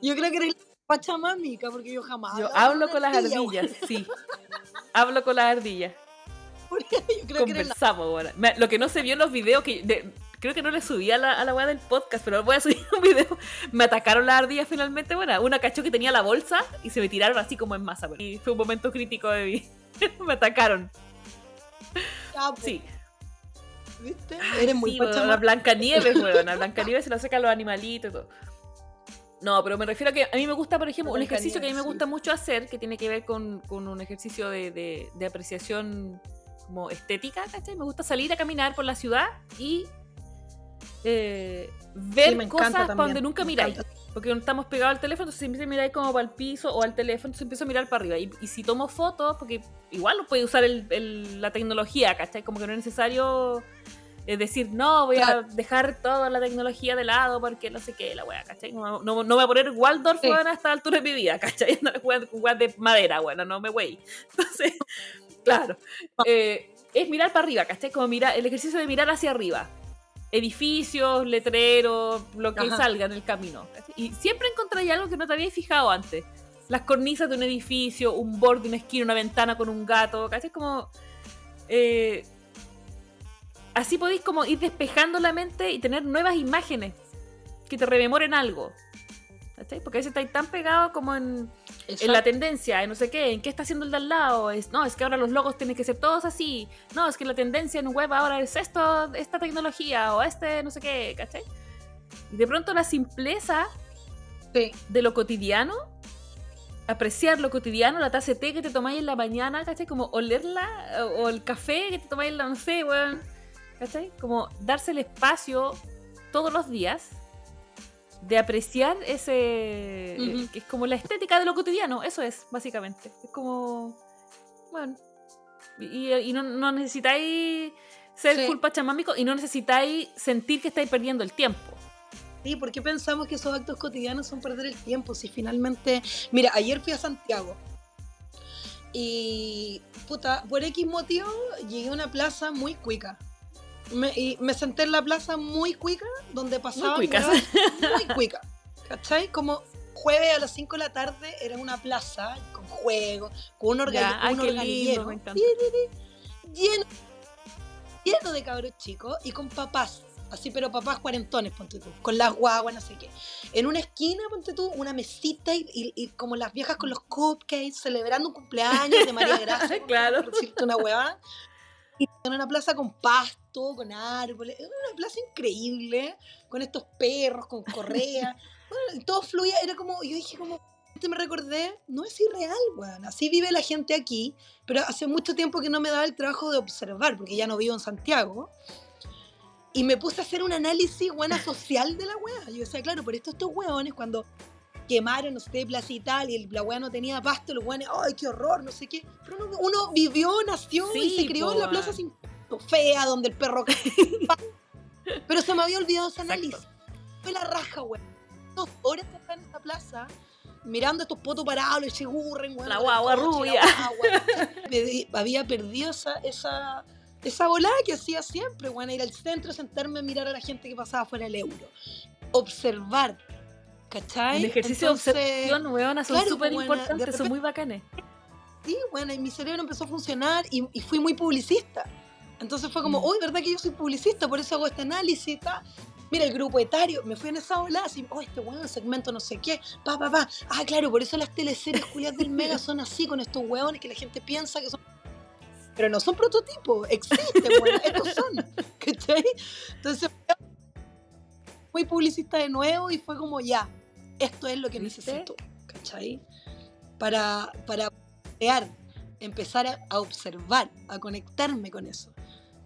Yo creo que eres pachamámica, porque yo jamás. Yo hablo con las ardillas, sí. Hablo con las ardillas. yo creo Conversamos, que la... Lo que no se vio en los videos, que creo que no le subí a la, a la weá del podcast, pero voy a subir un video. Me atacaron las ardillas finalmente, bueno, una cachó que tenía la bolsa y se me tiraron así como en masa. Y fue un momento crítico de mí. me atacaron. sí. ¿Viste? Eres muy sí, La Blanca Nieves, weón. La Blanca Nieves se la saca a los animalitos y todo. No, pero me refiero a que a mí me gusta, por ejemplo, un ejercicio que a mí me gusta mucho hacer, que tiene que ver con, con un ejercicio de, de, de, apreciación como estética, ¿cachai? Me gusta salir a caminar por la ciudad y eh, ver cosas para donde nunca miráis. Porque estamos pegados al teléfono, entonces siempre miráis como para el piso o al teléfono, entonces empiezo a mirar para arriba. Y, si tomo fotos, porque igual lo puede usar el, la tecnología, ¿cachai? Como que no es necesario es decir, no, voy a dejar toda la tecnología de lado porque no sé qué, la wea, ¿cachai? No, no, voy a poner Waldorf sí. a esta altura de mi vida, ¿cachai? No weá de madera, bueno, no me voy. Entonces, claro, eh, es mirar para arriba, ¿cachai? Como mirar, el ejercicio de mirar hacia arriba. Edificios, letreros, lo que salga en el camino. Y siempre encontráis algo que no te habíais fijado antes. Las cornisas de un edificio, un borde, una esquina, una ventana con un gato, ¿cachai? Como... Eh, así podéis como ir despejando la mente y tener nuevas imágenes que te rememoren algo. ¿Cachai? Porque a veces estáis tan pegados como en, en, la tendencia, en no sé qué, en qué está haciendo el de al lado. Es, no, es que ahora los logos tienen que ser todos así. No, es que la tendencia en web ahora es esto, esta tecnología o este no sé qué, ¿cachai? Y de pronto la simpleza de lo cotidiano, apreciar lo cotidiano, la taza de té que te tomáis en la mañana, ¿cachai? Como olerla, o, el café que te tomáis en la, no sé, weón. ¿Cachai? Como darse el espacio todos los días de apreciar ese. que es como la estética de lo cotidiano, eso es, básicamente. Es como. Bueno. Y, no, necesitáis ser full pachamámico y no necesitáis sentir que estáis perdiendo el tiempo. Sí, ¿por qué pensamos que esos actos cotidianos son perder el tiempo? Si finalmente. Mira, ayer fui a Santiago. Y. Puta, por X motivo llegué a una plaza muy cuica me, y me senté en la plaza muy cuica, donde pasaba. Muy cuica. Muy cuica. ¿Cachai? Como jueves a las 5 de la tarde era una plaza con juegos, con un, orga un organillero. lleno, lleno de cabros chicos y con papás. Así, pero papás cuarentones, ponte tú, con las guaguas, no sé qué. En una esquina, ponte tú, una mesita y, y, como las viejas con los cupcakes, celebrando un cumpleaños de María Gracia. claro. Por decirte una huevada. Y en una plaza con pasto, con árboles, una plaza increíble, con estos perros, con correa, bueno, todo fluía, era como, yo dije como, me recordé, no es irreal, weón, así vive la gente aquí, pero hace mucho tiempo que no me daba el trabajo de observar, porque ya no vivo en Santiago, y me puse a hacer un análisis, buena social de la weá, yo decía, claro, por esto estos weones cuando quemaron, no sé, plaza y tal, y la weá no tenía pasto, los weones, ¡ay, qué horror! No sé qué. Pero uno, vivió, nació y se crió en la plaza sin fea, donde el perro. Pero se me había olvidado ese análisis. Fue la raja, weón. Dos horas estar en esta plaza mirando estos potos parados, y se weón. La guagua rubia. había perdido esa, esa, esa volada que hacía siempre, weón, ir al centro, sentarme a mirar a la gente que pasaba fuera del euro. Observar ¿Cachai? El ejercicio de observación, weona, son súper importantes, son muy bacanes. Sí, bueno, y mi cerebro empezó a funcionar y, fui muy publicista. Entonces fue como, uy, mm. ¿verdad que yo soy publicista? Por eso hago este análisis, ta. Mira, el grupo etario, me fui en esa ola, así, oh, este weón, segmento no sé qué, pa, pa, pa. Ah, claro, por eso las teleseries culiadas del Mega son así, con estos weones que la gente piensa que son pero no son prototipos, existen, bueno, estos son, ¿cachai? Entonces, fui publicista de nuevo y fue como ya, esto es lo que necesito, ¿cachai? Para, para crear, empezar a, observar, a conectarme con eso.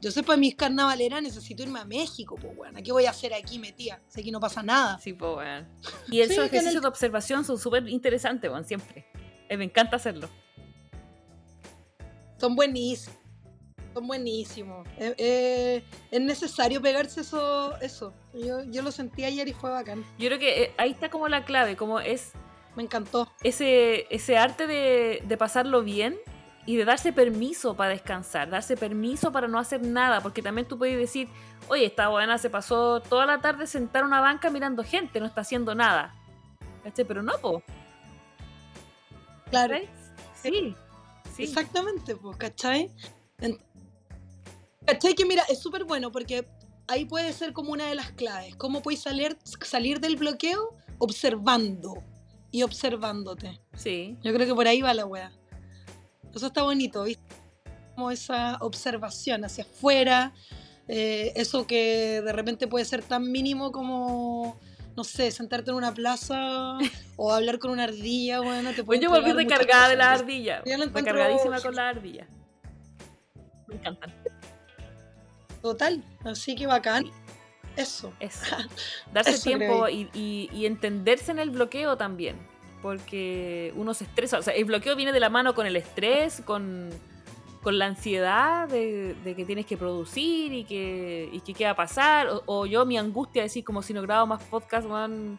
Yo sé, para mis carnavaleras necesito irme a México, pues, bueno. ¿Qué voy a hacer aquí metida? Sé que no pasa nada. Sí, pues, bueno. Y esos ejercicios de observación son súper interesantes, bueno, siempre. Eh, me encanta hacerlo. Son buenísimos. Son buenísimos. Eh, eh, es necesario pegarse eso. eso. Yo, yo lo sentí ayer y fue bacán. Yo creo que eh, ahí está como la clave, como es Me encantó. ese, ese arte de, de pasarlo bien y de darse permiso para descansar, darse permiso para no hacer nada, porque también tú puedes decir, oye, esta buena se pasó toda la tarde sentada en una banca mirando gente, no está haciendo nada. ¿Cachai? Pero no, po. Claro. ¿cachai? Sí. Sí. Exactamente, pues, ¿cachai? ¿Cachai? Que mira, es súper bueno porque ahí puede ser como una de las claves. ¿Cómo puedes salir, salir del bloqueo? Observando y observándote. Sí. Yo creo que por ahí va la wea. Eso está bonito, ¿viste? Como esa observación hacia afuera, eh, eso que de repente puede ser tan mínimo como, no sé, sentarte en una plaza o hablar con una ardilla, bueno, te puede Pues yo volví recargada de la ardilla. Yo lo encuentro Recargadísima con la ardilla. Me encantan. Total, así que bacán. Eso. Eso. Darse Eso tiempo y, y- y entenderse en el bloqueo también. Porque uno se estresa. O sea, el bloqueo viene de la mano con el estrés, con, con la ansiedad de, de que tienes que producir y que, y que qué va a pasar. O, o yo, mi angustia de decir, como si no grabo más podcast, weón,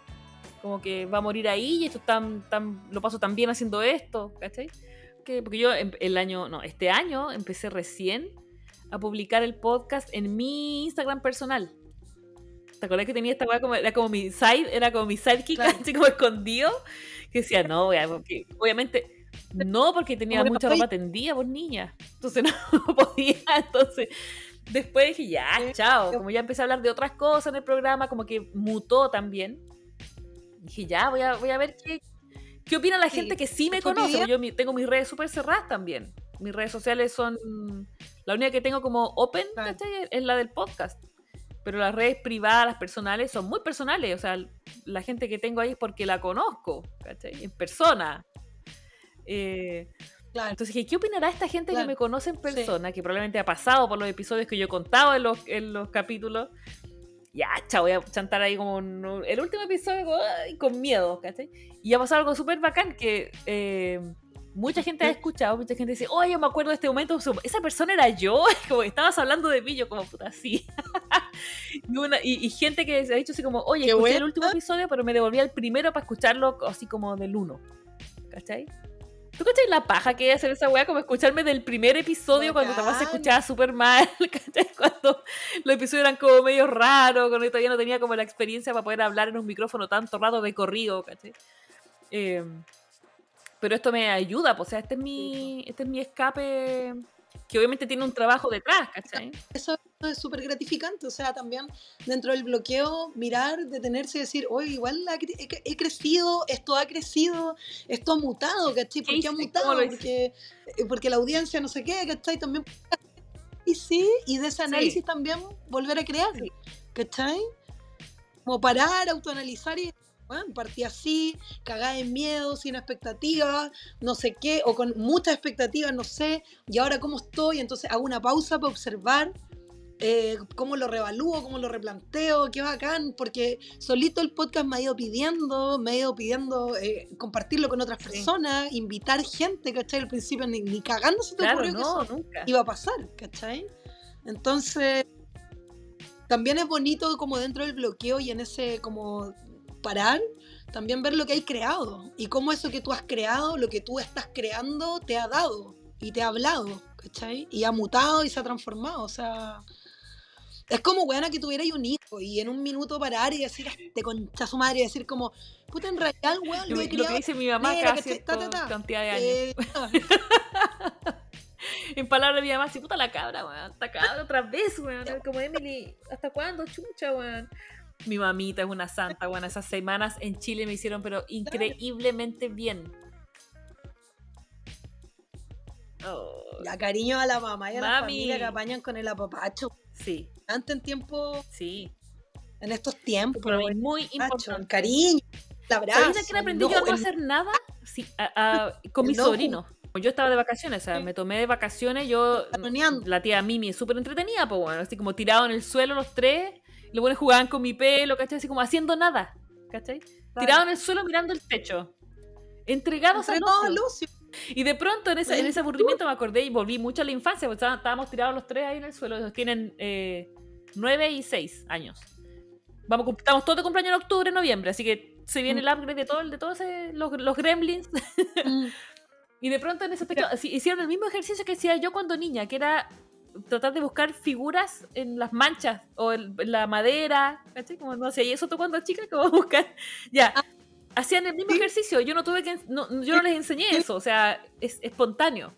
como que va a morir ahí y esto tan, tan, lo paso tan bien haciendo esto, ¿cachai? Que, porque yo em- el año, no, este año empecé recién a publicar el podcast en mi Instagram personal. ¿Te acuerdas que tenía esta weá como, era como mi side, era como mi sidekick, Claro. así como escondido? Que decía, no, porque obviamente, no, porque tenía mucha no ropa tendida por niña. Entonces no podía, entonces. Después dije, ya, chao. Como ya empecé a hablar de otras cosas en el programa, como que mutó también. Dije, ya, voy a, voy a ver qué, qué opina la Sí, gente que sí me conoce. Yo tengo mis redes súper cerradas también. Mis redes sociales son. La única que tengo como open. ¿cachai? Es la del podcast. Pero las redes privadas, las personales, son muy personales. O sea, la gente que tengo ahí es porque la conozco, ¿cachai? En persona. Eh, Claro. entonces dije, ¿qué opinará esta gente Claro. que me conoce en persona? Que probablemente ha pasado por los episodios que yo he contado en los, en los capítulos. Ya, chao, voy a chantar ahí como un- el último episodio con, con miedo, ¿cachai? Y ha pasado algo súper bacán que eh, mucha gente ha escuchado, mucha gente dice, oye, yo me acuerdo de este momento, esa persona era yo, como estabas hablando de mí, yo como puta, sí. y, una- y- y gente que se ha dicho así como, oye, Qué escuché el último episodio, pero me devolví al primero para escucharlo así como del uno, ¿cachai? ¿Tú cachai la paja que es hacer esa weá? Como escucharme del primer episodio cuando Tomás se escuchaba súper mal, ¿cachai? Cuando los episodios eran como medio raros, cuando yo todavía no tenía como la experiencia para poder hablar en un micrófono tanto rato de corrido, ¿cachai? Eh, pero esto me ayuda, pues, o sea, este es mi, este es mi escape, que obviamente tiene un trabajo detrás, ¿cachai? Eso es súper gratificante, o sea, también dentro del bloqueo, mirar, detenerse y decir, oye, igual he, crecido, esto ha crecido, esto ha mutado, ¿cachai? ¿Por qué ha hice? mutado? Porque, eh, porque la audiencia no sé qué, ¿cachai? También... Y sí, y de ese análisis también volver a crear, Sí. ¿cachai? Como parar, autoanalizar y... Bueno, partí así, cagada en miedo, sin expectativas, no sé qué, o con muchas expectativas, no sé, y ahora cómo estoy, entonces hago una pausa para observar eh, cómo lo revalúo, cómo lo replanteo, qué bacán, porque solito el podcast me ha ido pidiendo, me ha ido pidiendo eh, compartirlo con otras Sí. personas, invitar gente, ¿cachai? Al principio ni, ni cagando se te Claro, ocurrió que no, eso nunca. iba a pasar, ¿cachai? Entonces, también es bonito como dentro del bloqueo y en ese como parar, también ver lo que hay creado y cómo eso que tú has creado, lo que tú estás creando, te ha dado y te ha hablado, ¿cachai? Y ha mutado y se ha transformado, o sea... Es como, weona, que tuvierais un hijo y en un minuto parar y decir, te concha su madre, y decir como, puta, en realidad, weón, Lo, lo he lo que dice mi mamá casi ¿cachai? Ta, ta, ta. cantidad de años. eh, En palabras de mi mamá, si puta la cabra, weón. Esta cabra otra vez, weón. Como Emily, ¿hasta cuándo, chucha, weón? Mi mamita es una santa, weón. Esas semanas en Chile me hicieron, pero increíblemente bien. Oh, Ya, cariño a la mamá y a la familia que apañan con el apapacho. sí, Antes en tiempo, sí. en estos tiempos, Pero es muy apapacho, el importante. cariño, el abrazo. ¿Sabes a qué aprendí no, yo a no el- hacer nada? Sí, a- a- con mis no. sobrinos. Yo estaba de vacaciones, o sea, Sí. me tomé de vacaciones, yo... La tía Mimi es súper entretenida, pues bueno, así como tirado en el suelo los tres, los buenos jugaban con mi pelo, ¿cachai? Así como haciendo nada, ¿cachai? Tirado en el suelo mirando el techo. Entregados Entre al ocio. Y de pronto en ese, en ese aburrimiento me acordé y volví mucho a la infancia, porque estábamos tirados los tres ahí en el suelo, tienen eh, nueve y seis años. Vamos, estamos todos de cumpleaños en octubre, noviembre, así que se viene el upgrade de todo, de todos los, los gremlins. Mm. y de pronto en ese aspecto hicieron el mismo ejercicio que hacía yo cuando niña, que era tratar de buscar figuras en las manchas o en, la madera, ¿cachai? Como no sé, y eso tú cuando chica, como buscar, ya. Ah. Hacían el mismo ejercicio, yo no tuve que, yo no les enseñé eso, o sea, es espontáneo.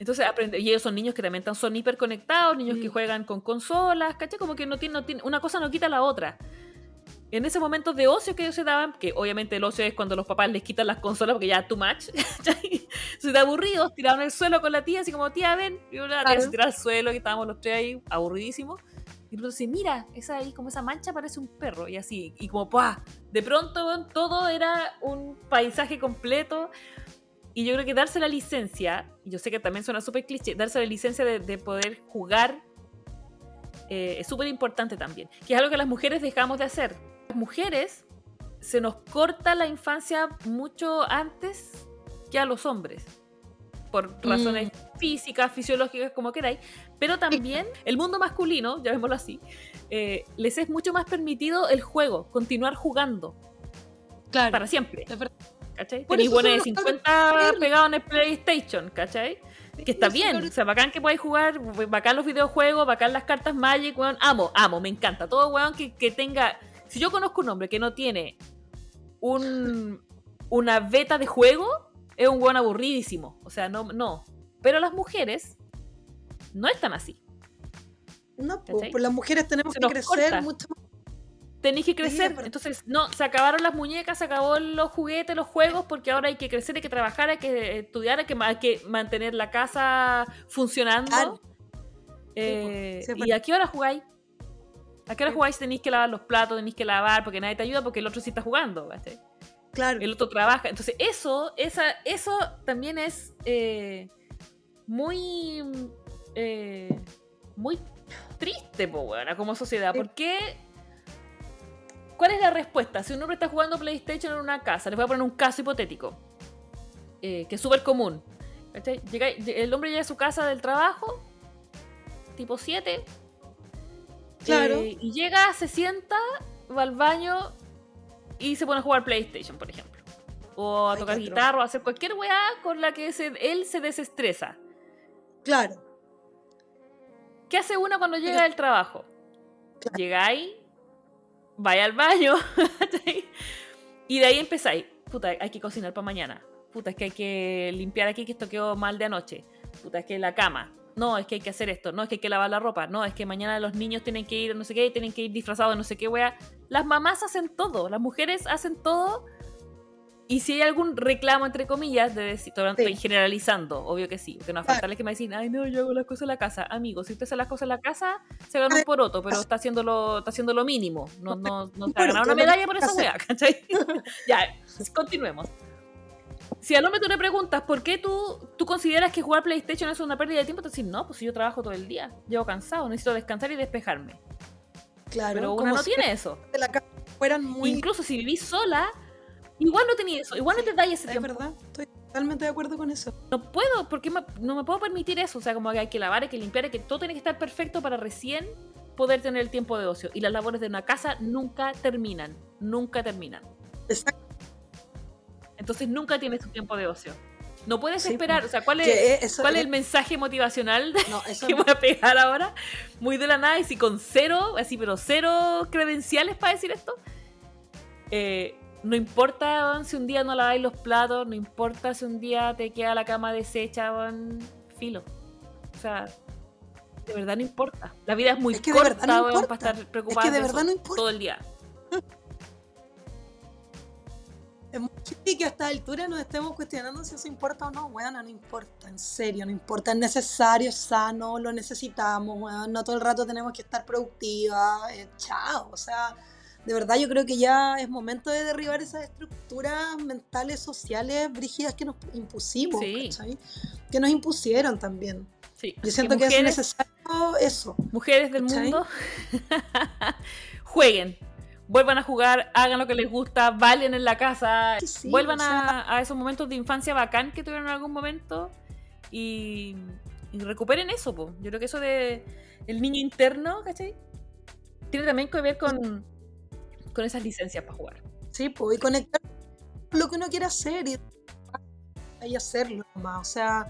Entonces aprende, y ellos son niños que también son hiperconectados, niños que juegan con consolas, ¿cachai? Como que no tiene, no tiene, una cosa no quita la otra en ese momento de ocio que ellos se daban, que obviamente el ocio es cuando los papás les quitan las consolas porque ya too much, se da aburridos, tiraron el suelo con la tía, así como, tía, ven, y la tía se tira al suelo, y estábamos los tres ahí, aburridísimos. Y luego dice, mira, esa ahí, como esa mancha parece un perro, y así, y como, ¡pah! De pronto todo era un paisaje completo. Y yo creo que darse la licencia, yo sé que también suena súper cliché, darse la licencia de, poder jugar eh, es súper importante también. Que es algo que las mujeres dejamos de hacer mujeres se nos corta la infancia mucho antes que a los hombres. Por razones mm. físicas, fisiológicas, como queráis. Pero también el mundo masculino, llamémoslo así, eh, les es mucho más permitido el juego, continuar jugando. Claro. Para siempre. ¿Cachai? Tenéis buenos de 50 pegados en el PlayStation, ¿cachai? Que está bien, o sea, bacán que podáis jugar, bacán los videojuegos, bacán las cartas Magic, weón. Amo, amo, me encanta. Todo weón que, que tenga si yo conozco un hombre que no tiene un, una beta de juego, es un buen aburridísimo. O sea, no, no. Pero las mujeres no están así. No, pues, las mujeres tenemos que crecer mucho más. Tenéis que crecer. Entonces, no, se acabaron las muñecas, se acabó los juguetes, los juegos, porque ahora hay que crecer, hay que trabajar, hay que estudiar, hay que, mantener la casa funcionando. Eh, ¿Y a qué hora jugáis? ¿A qué hora jugáis? Tenéis que lavar los platos, tenéis que lavar porque nadie te ayuda porque el otro sí está jugando. Claro. El otro trabaja. Entonces, eso, esa, eso también es eh, muy. Eh, muy triste, como sociedad. ¿Por qué? ¿Cuál es la respuesta? Si un hombre está jugando PlayStation en una casa, les voy a poner un caso hipotético, eh, que es súper común. el hombre llega a su casa del trabajo, tipo 7, eh, y llega, se sienta, va al baño y se pone a jugar PlayStation, por ejemplo. O a tocar guitarra o a hacer cualquier weá con la que él se desestresa. Claro. ¿Qué hace una cuando llega del trabajo? Llega ahí, vaya al baño y de ahí empezáis. Puta, hay que cocinar para mañana. Puta, es que hay que limpiar aquí que esto quedó mal de anoche. Puta, es que la cama no, es que hay que hacer esto, no, es que hay que lavar la ropa, no, es que mañana los niños tienen que ir no sé qué, tienen que ir disfrazados no sé qué, wea. Las mamás hacen todo, las mujeres hacen todo. Y si hay algún reclamo, entre comillas, de decir, estoy generalizando, obvio que sí, porque no falta que me dicen, ay, no, yo hago las cosas en la casa. Amigo, si usted hace las cosas en la casa, se gana un poroto, pero está haciendo lo, está haciendo lo mínimo. No, no, no se ha ganado una medalla por esa wea, ¿cachai? ya, continuemos si al hombre tú le preguntas por qué tú, tú consideras que jugar PlayStation es una pérdida de tiempo, te dicen, no, pues yo trabajo todo el día, llevo cansado, necesito descansar y despejarme. Claro. Pero uno no tiene eso. fueran muy... Incluso si vivís sola, igual no tenía eso, igual no te da ese tiempo. Es verdad, estoy totalmente de acuerdo con eso. No puedo, porque no me puedo permitir eso. O sea, como que hay que lavar, hay que limpiar, hay que todo tiene que estar perfecto para recién poder tener el tiempo de ocio. Y las labores de una casa nunca terminan, nunca terminan. Exacto. Entonces nunca tienes tu tiempo de ocio. No puedes esperar, o sea, ¿cuál es, ¿cuál es el mensaje motivacional que voy a pegar ahora? Muy de la nada y si con cero, así, pero cero credenciales para decir esto. Eh, no importa si un día no laváis los platos, no importa si un día te queda la cama deshecha, van filo. O sea, de verdad no importa. La vida es muy corta para estar es que de verdad no importa. todo el día. Es muy que a esta altura nos estemos cuestionando si eso importa o no. Bueno, no importa, en serio, no importa. Es necesario, sano, lo necesitamos. No todo el rato tenemos que estar productivas. Eh, chao. O sea, de verdad yo creo que ya es momento de derribar esas estructuras mentales, sociales, brígidas que nos impusimos. Que nos impusieron también. Sí. Yo siento que, es necesario eso. Mujeres del mundo, jueguen vuelvan a jugar, hagan lo que les gusta, valen en la casa, Sí, vuelvan o sea- a, a esos momentos de infancia bacán que tuvieron en algún momento y, y recuperen eso, po. Yo creo que eso de el niño interno, ¿cachai? Tiene también que ver con, con esas licencias para jugar. Sí, pues, y conectar con lo que uno quiere hacer y, y hacerlo nomás. O sea,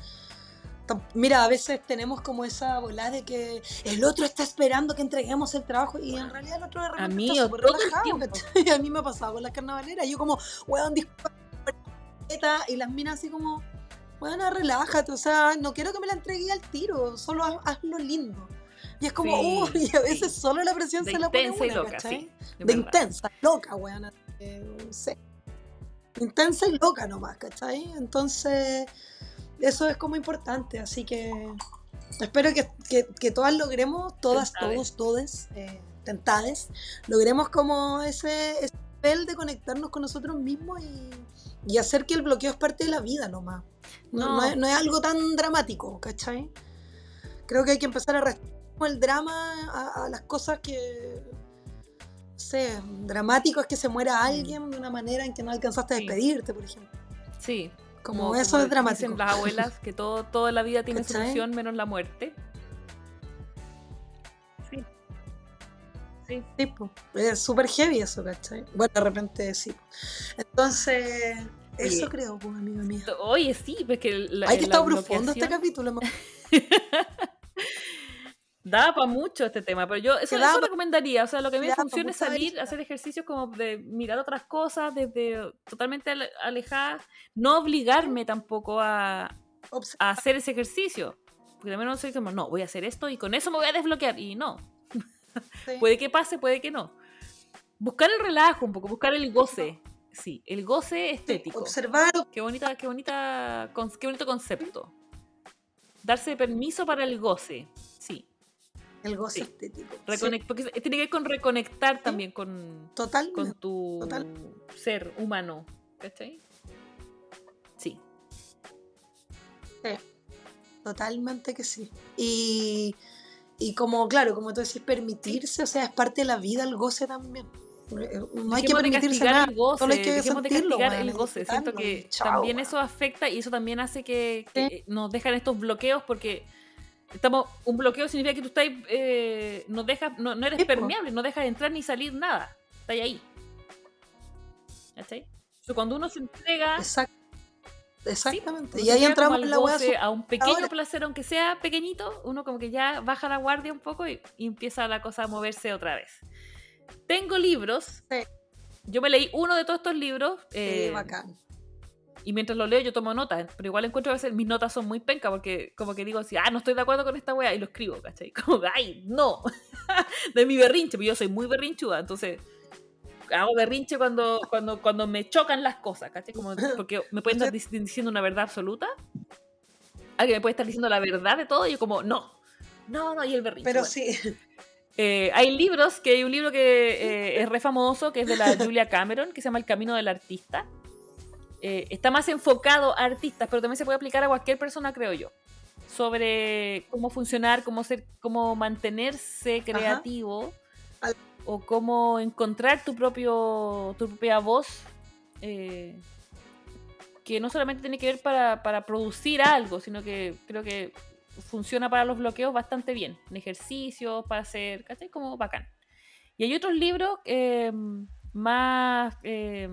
mira, a veces tenemos como esa bola de que el otro está esperando que entreguemos el trabajo y en realidad el otro de repente mí, está súper relajado. A mí me ha pasado con las carnavaleras. Yo como, weón, dispara y las minas así como, weón, relájate. O sea, no quiero que me la entregue al tiro, solo haz- hazlo lindo. Y es como, Sí, uy, a veces sí. solo la presión De se la pone y una, loca, ¿cachai? sí. de verdad. intensa, loca, weón. no sé. Intensa y loca nomás, ¿cachai? Entonces, eso es como importante, así que espero que, que- que todas logremos, todas, Tentades. todos, todes, eh, tentades, logremos como ese, ese nivel de conectarnos con nosotros mismos y, y hacer que el bloqueo es parte de la vida nomás. No, No. no es, no es algo tan dramático, ¿cachai? Creo que hay que empezar a restar el drama a, a las cosas que, sé, dramático es que se muera alguien de una manera en que no alcanzaste a Mm. Sí. despedirte, por ejemplo. Sí. Como, eso es dramático. Dicen las abuelas que todo, toda la vida tiene ¿Cachai? solución menos la muerte. Sí. Sí. Sí, po. es súper heavy eso, ¿cachai? Bueno, de repente sí. Entonces, eso Oye. creo, pues, amiga mía. Oye, sí, pues que la, Hay que la estar profundo este capítulo. Da para mucho este tema, pero yo eso, eso recomendaría. O sea, lo que a mí me funciona es salir, hacer ejercicios como de mirar otras cosas, desde totalmente ale- alejadas. No obligarme tampoco a, hacer ese ejercicio. Porque también no sé como, no, voy a hacer esto y con eso me voy a desbloquear. Y no, sí. puede que pase, puede que no. Buscar el relajo un poco, buscar el goce. Sí, el goce estético. Observar, Qué bonita, qué bonita, qué bonito concepto. Darse permiso para el goce. Sí. el goce Sí. estético. Sí, Reconec- porque tiene que ver con reconectar también con, totalmente. con tu Total. ser humano. ¿Cachai? Sí. Totalmente que sí. Y, y como, claro, como tú decís, permitirse, o sea, es parte de la vida el goce también. No hay que permitirse nada. el goce, solo hay que dejemos de sentirlo, castigar weón, el goce. Siento que chao, también weón. eso afecta y eso también hace que, que nos dejan estos bloqueos porque estamos un bloqueo significa que tú estás eh, no dejas no, no eres permeable, no dejas entrar ni salir nada. Estás ahí. ¿Cachai? Entonces, cuando uno se entrega Exact- Exactamente. Y ahí entramos en la goce, a un pequeño ahora. placer, aunque sea pequeñito, uno como que ya baja la guardia un poco y, y empieza la cosa a moverse otra vez. Tengo libros. Sí. Yo me leí uno de todos estos libros. Sí, eh, bacán. Y mientras lo leo yo tomo notas, pero igual encuentro a veces mis notas son muy penca porque como que digo así, ah, no estoy de acuerdo con esta wea y lo escribo, ¿cachai? Como, ay, no, de mi berrinche, porque yo soy muy berrinchuda, entonces hago berrinche cuando, cuando, cuando me chocan las cosas, ¿cachai? Como, porque me pueden estar dic- diciendo una verdad absoluta, alguien me puede estar diciendo la verdad de todo y yo como, no, no, no, y el berrinche. Pero bueno. sí, Eh, hay libros, que hay un libro que eh, es re famoso, que es de la Julia Cameron, que se llama El Camino del Artista. Eh, está más enfocado a artistas, pero también se puede aplicar a cualquier persona, creo yo. Sobre cómo funcionar, cómo ser, cómo mantenerse creativo o cómo encontrar tu propio, tu propia voz. eh, que no solamente tiene que ver para, para producir algo, sino que creo que funciona para los bloqueos bastante bien. En ejercicios, para hacer, ¿cachai? Como bacán. Y hay otros libros eh, más, eh,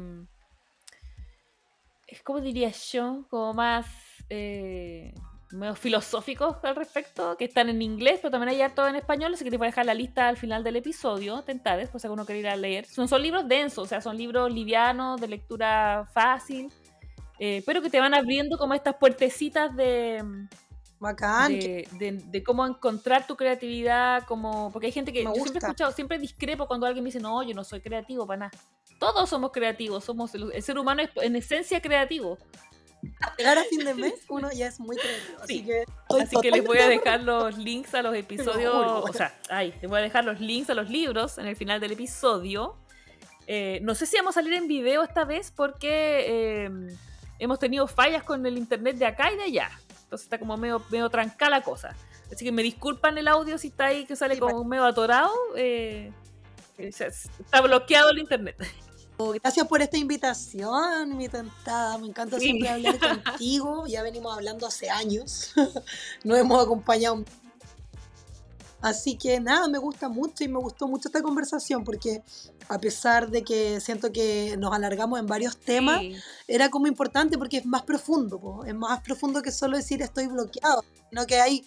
es como diría yo, como más eh, medio filosóficos al respecto, que están en inglés, pero también hay harto en español, así que te voy a dejar la lista al final del episodio, tentades, por si alguno quiere ir a leer. Son, son libros densos, o sea, son libros livianos, de lectura fácil, eh, pero que te van abriendo como estas puertecitas de, bacán. de, de- de cómo encontrar tu creatividad, como porque hay gente que Me yo siempre he gusta. escuchado, siempre discrepo cuando alguien me dice, no, yo no soy creativo para nada. Todos somos creativos, somos el, el ser humano es en esencia creativo. Llegar a fin de mes uno ya es muy creativo. Así Sí. que, Así que les voy a dejar los links a los episodios, o sea, ay, les voy a dejar los links a los libros en el final del episodio. Eh, no sé si vamos a salir en video esta vez porque eh, hemos tenido fallas con el internet de acá y de allá. Entonces está como medio, medio trancada la cosa. Así que me disculpan el audio si está ahí que sale como medio atorado. eh, Está bloqueado el internet. Gracias por esta invitación, mi tentada. Me encanta siempre hablar contigo. Ya venimos hablando hace años. Nos hemos acompañado. Así que nada, me gusta mucho y me gustó mucho esta conversación porque a pesar de que siento que nos alargamos en varios temas, era como importante porque es más profundo, es más profundo que solo decir estoy bloqueado, sino que hay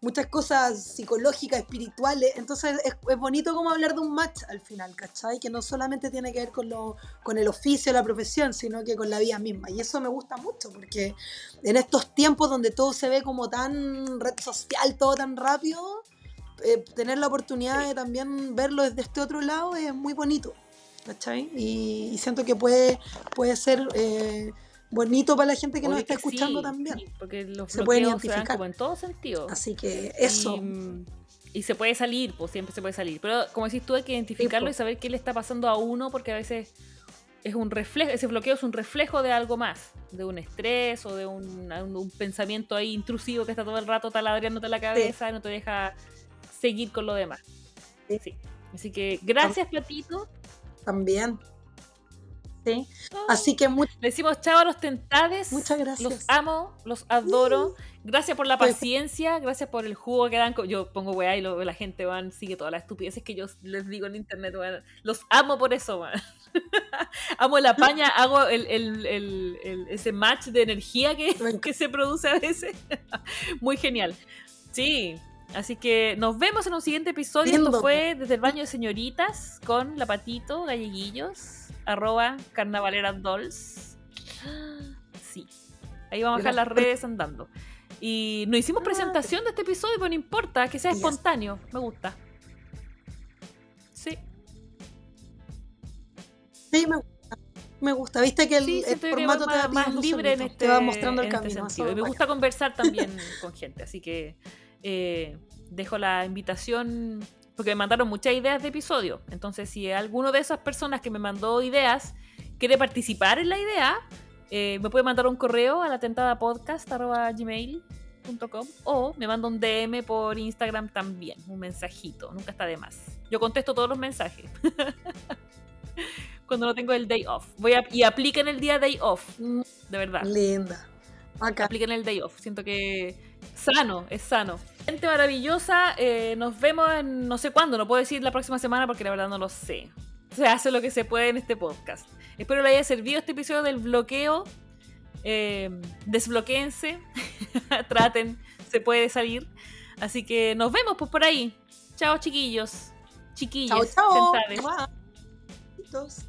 muchas cosas psicológicas, espirituales. Entonces es, bonito como hablar de un match al final, ¿cachai? Que no solamente tiene que ver con, lo, con el oficio, la profesión, sino que con la vida misma. Y eso me gusta mucho porque en estos tiempos donde todo se ve como tan red social, todo tan rápido, eh, tener la oportunidad de también verlo desde este otro lado es muy bonito, ¿cachai? Y, siento que puede, puede ser... Eh, bonito para la gente que nos está escuchando también. porque los se pueden identificar como en todo sentido. Así que eso. Y, se puede salir, pues siempre se puede salir. Pero como decís tú, hay que identificarlo y saber qué le está pasando a uno, porque a veces es un reflejo, ese bloqueo es un reflejo de algo más, de un estrés o de un, un pensamiento ahí intrusivo que está todo el rato taladriándote la cabeza y no te deja seguir con lo demás. Sí. Así que gracias, Platito. También. Así que le decimos chao a los tentades. Muchas gracias. Los amo, los adoro. Gracias por la pues, paciencia, gracias por el jugo que dan. Yo pongo weá y la gente van, sigue todas las estupideces que yo les digo en internet. Los amo por eso, amo la paña, hago ese match de energía que, que se produce a veces. Muy genial. Sí, Así que nos vemos en un siguiente episodio. Esto fue desde el baño de señoritas con la patito, galleguillos arroba carnavaleras dolls. Sí. Ahí vamos a dejar las redes andando. Y no hicimos ah, presentación de este episodio, pero no importa, que sea espontáneo. Me gusta. Sí. Sí, me gusta. Me gusta. Viste que el, formato te va más libre en este, va mostrando el este camino. y me gusta conversar también con gente. Así que eh, dejo la invitación porque me mandaron muchas ideas de episodio. Entonces, si alguno de esas personas que me mandó ideas quiere participar en la idea, eh, me puede mandar un correo a la tentada gmail.com o me manda un DM por Instagram también, un mensajito, nunca está de más. Yo contesto todos los mensajes. Cuando no tengo el day off. Voy a, y apliquen el día day off, de verdad. Linda. Acá. Apliquen el day off. Siento que sano, es sano. Gente maravillosa, eh, nos vemos en no sé cuándo, no puedo decir la próxima semana porque la verdad no lo sé. Se hace lo que se puede en este podcast. Espero le haya servido este episodio del bloqueo. Eh, desbloqueense, traten, se puede salir. Así que nos vemos pues por ahí. Chao chiquillos, chiquillos. Chao, chao.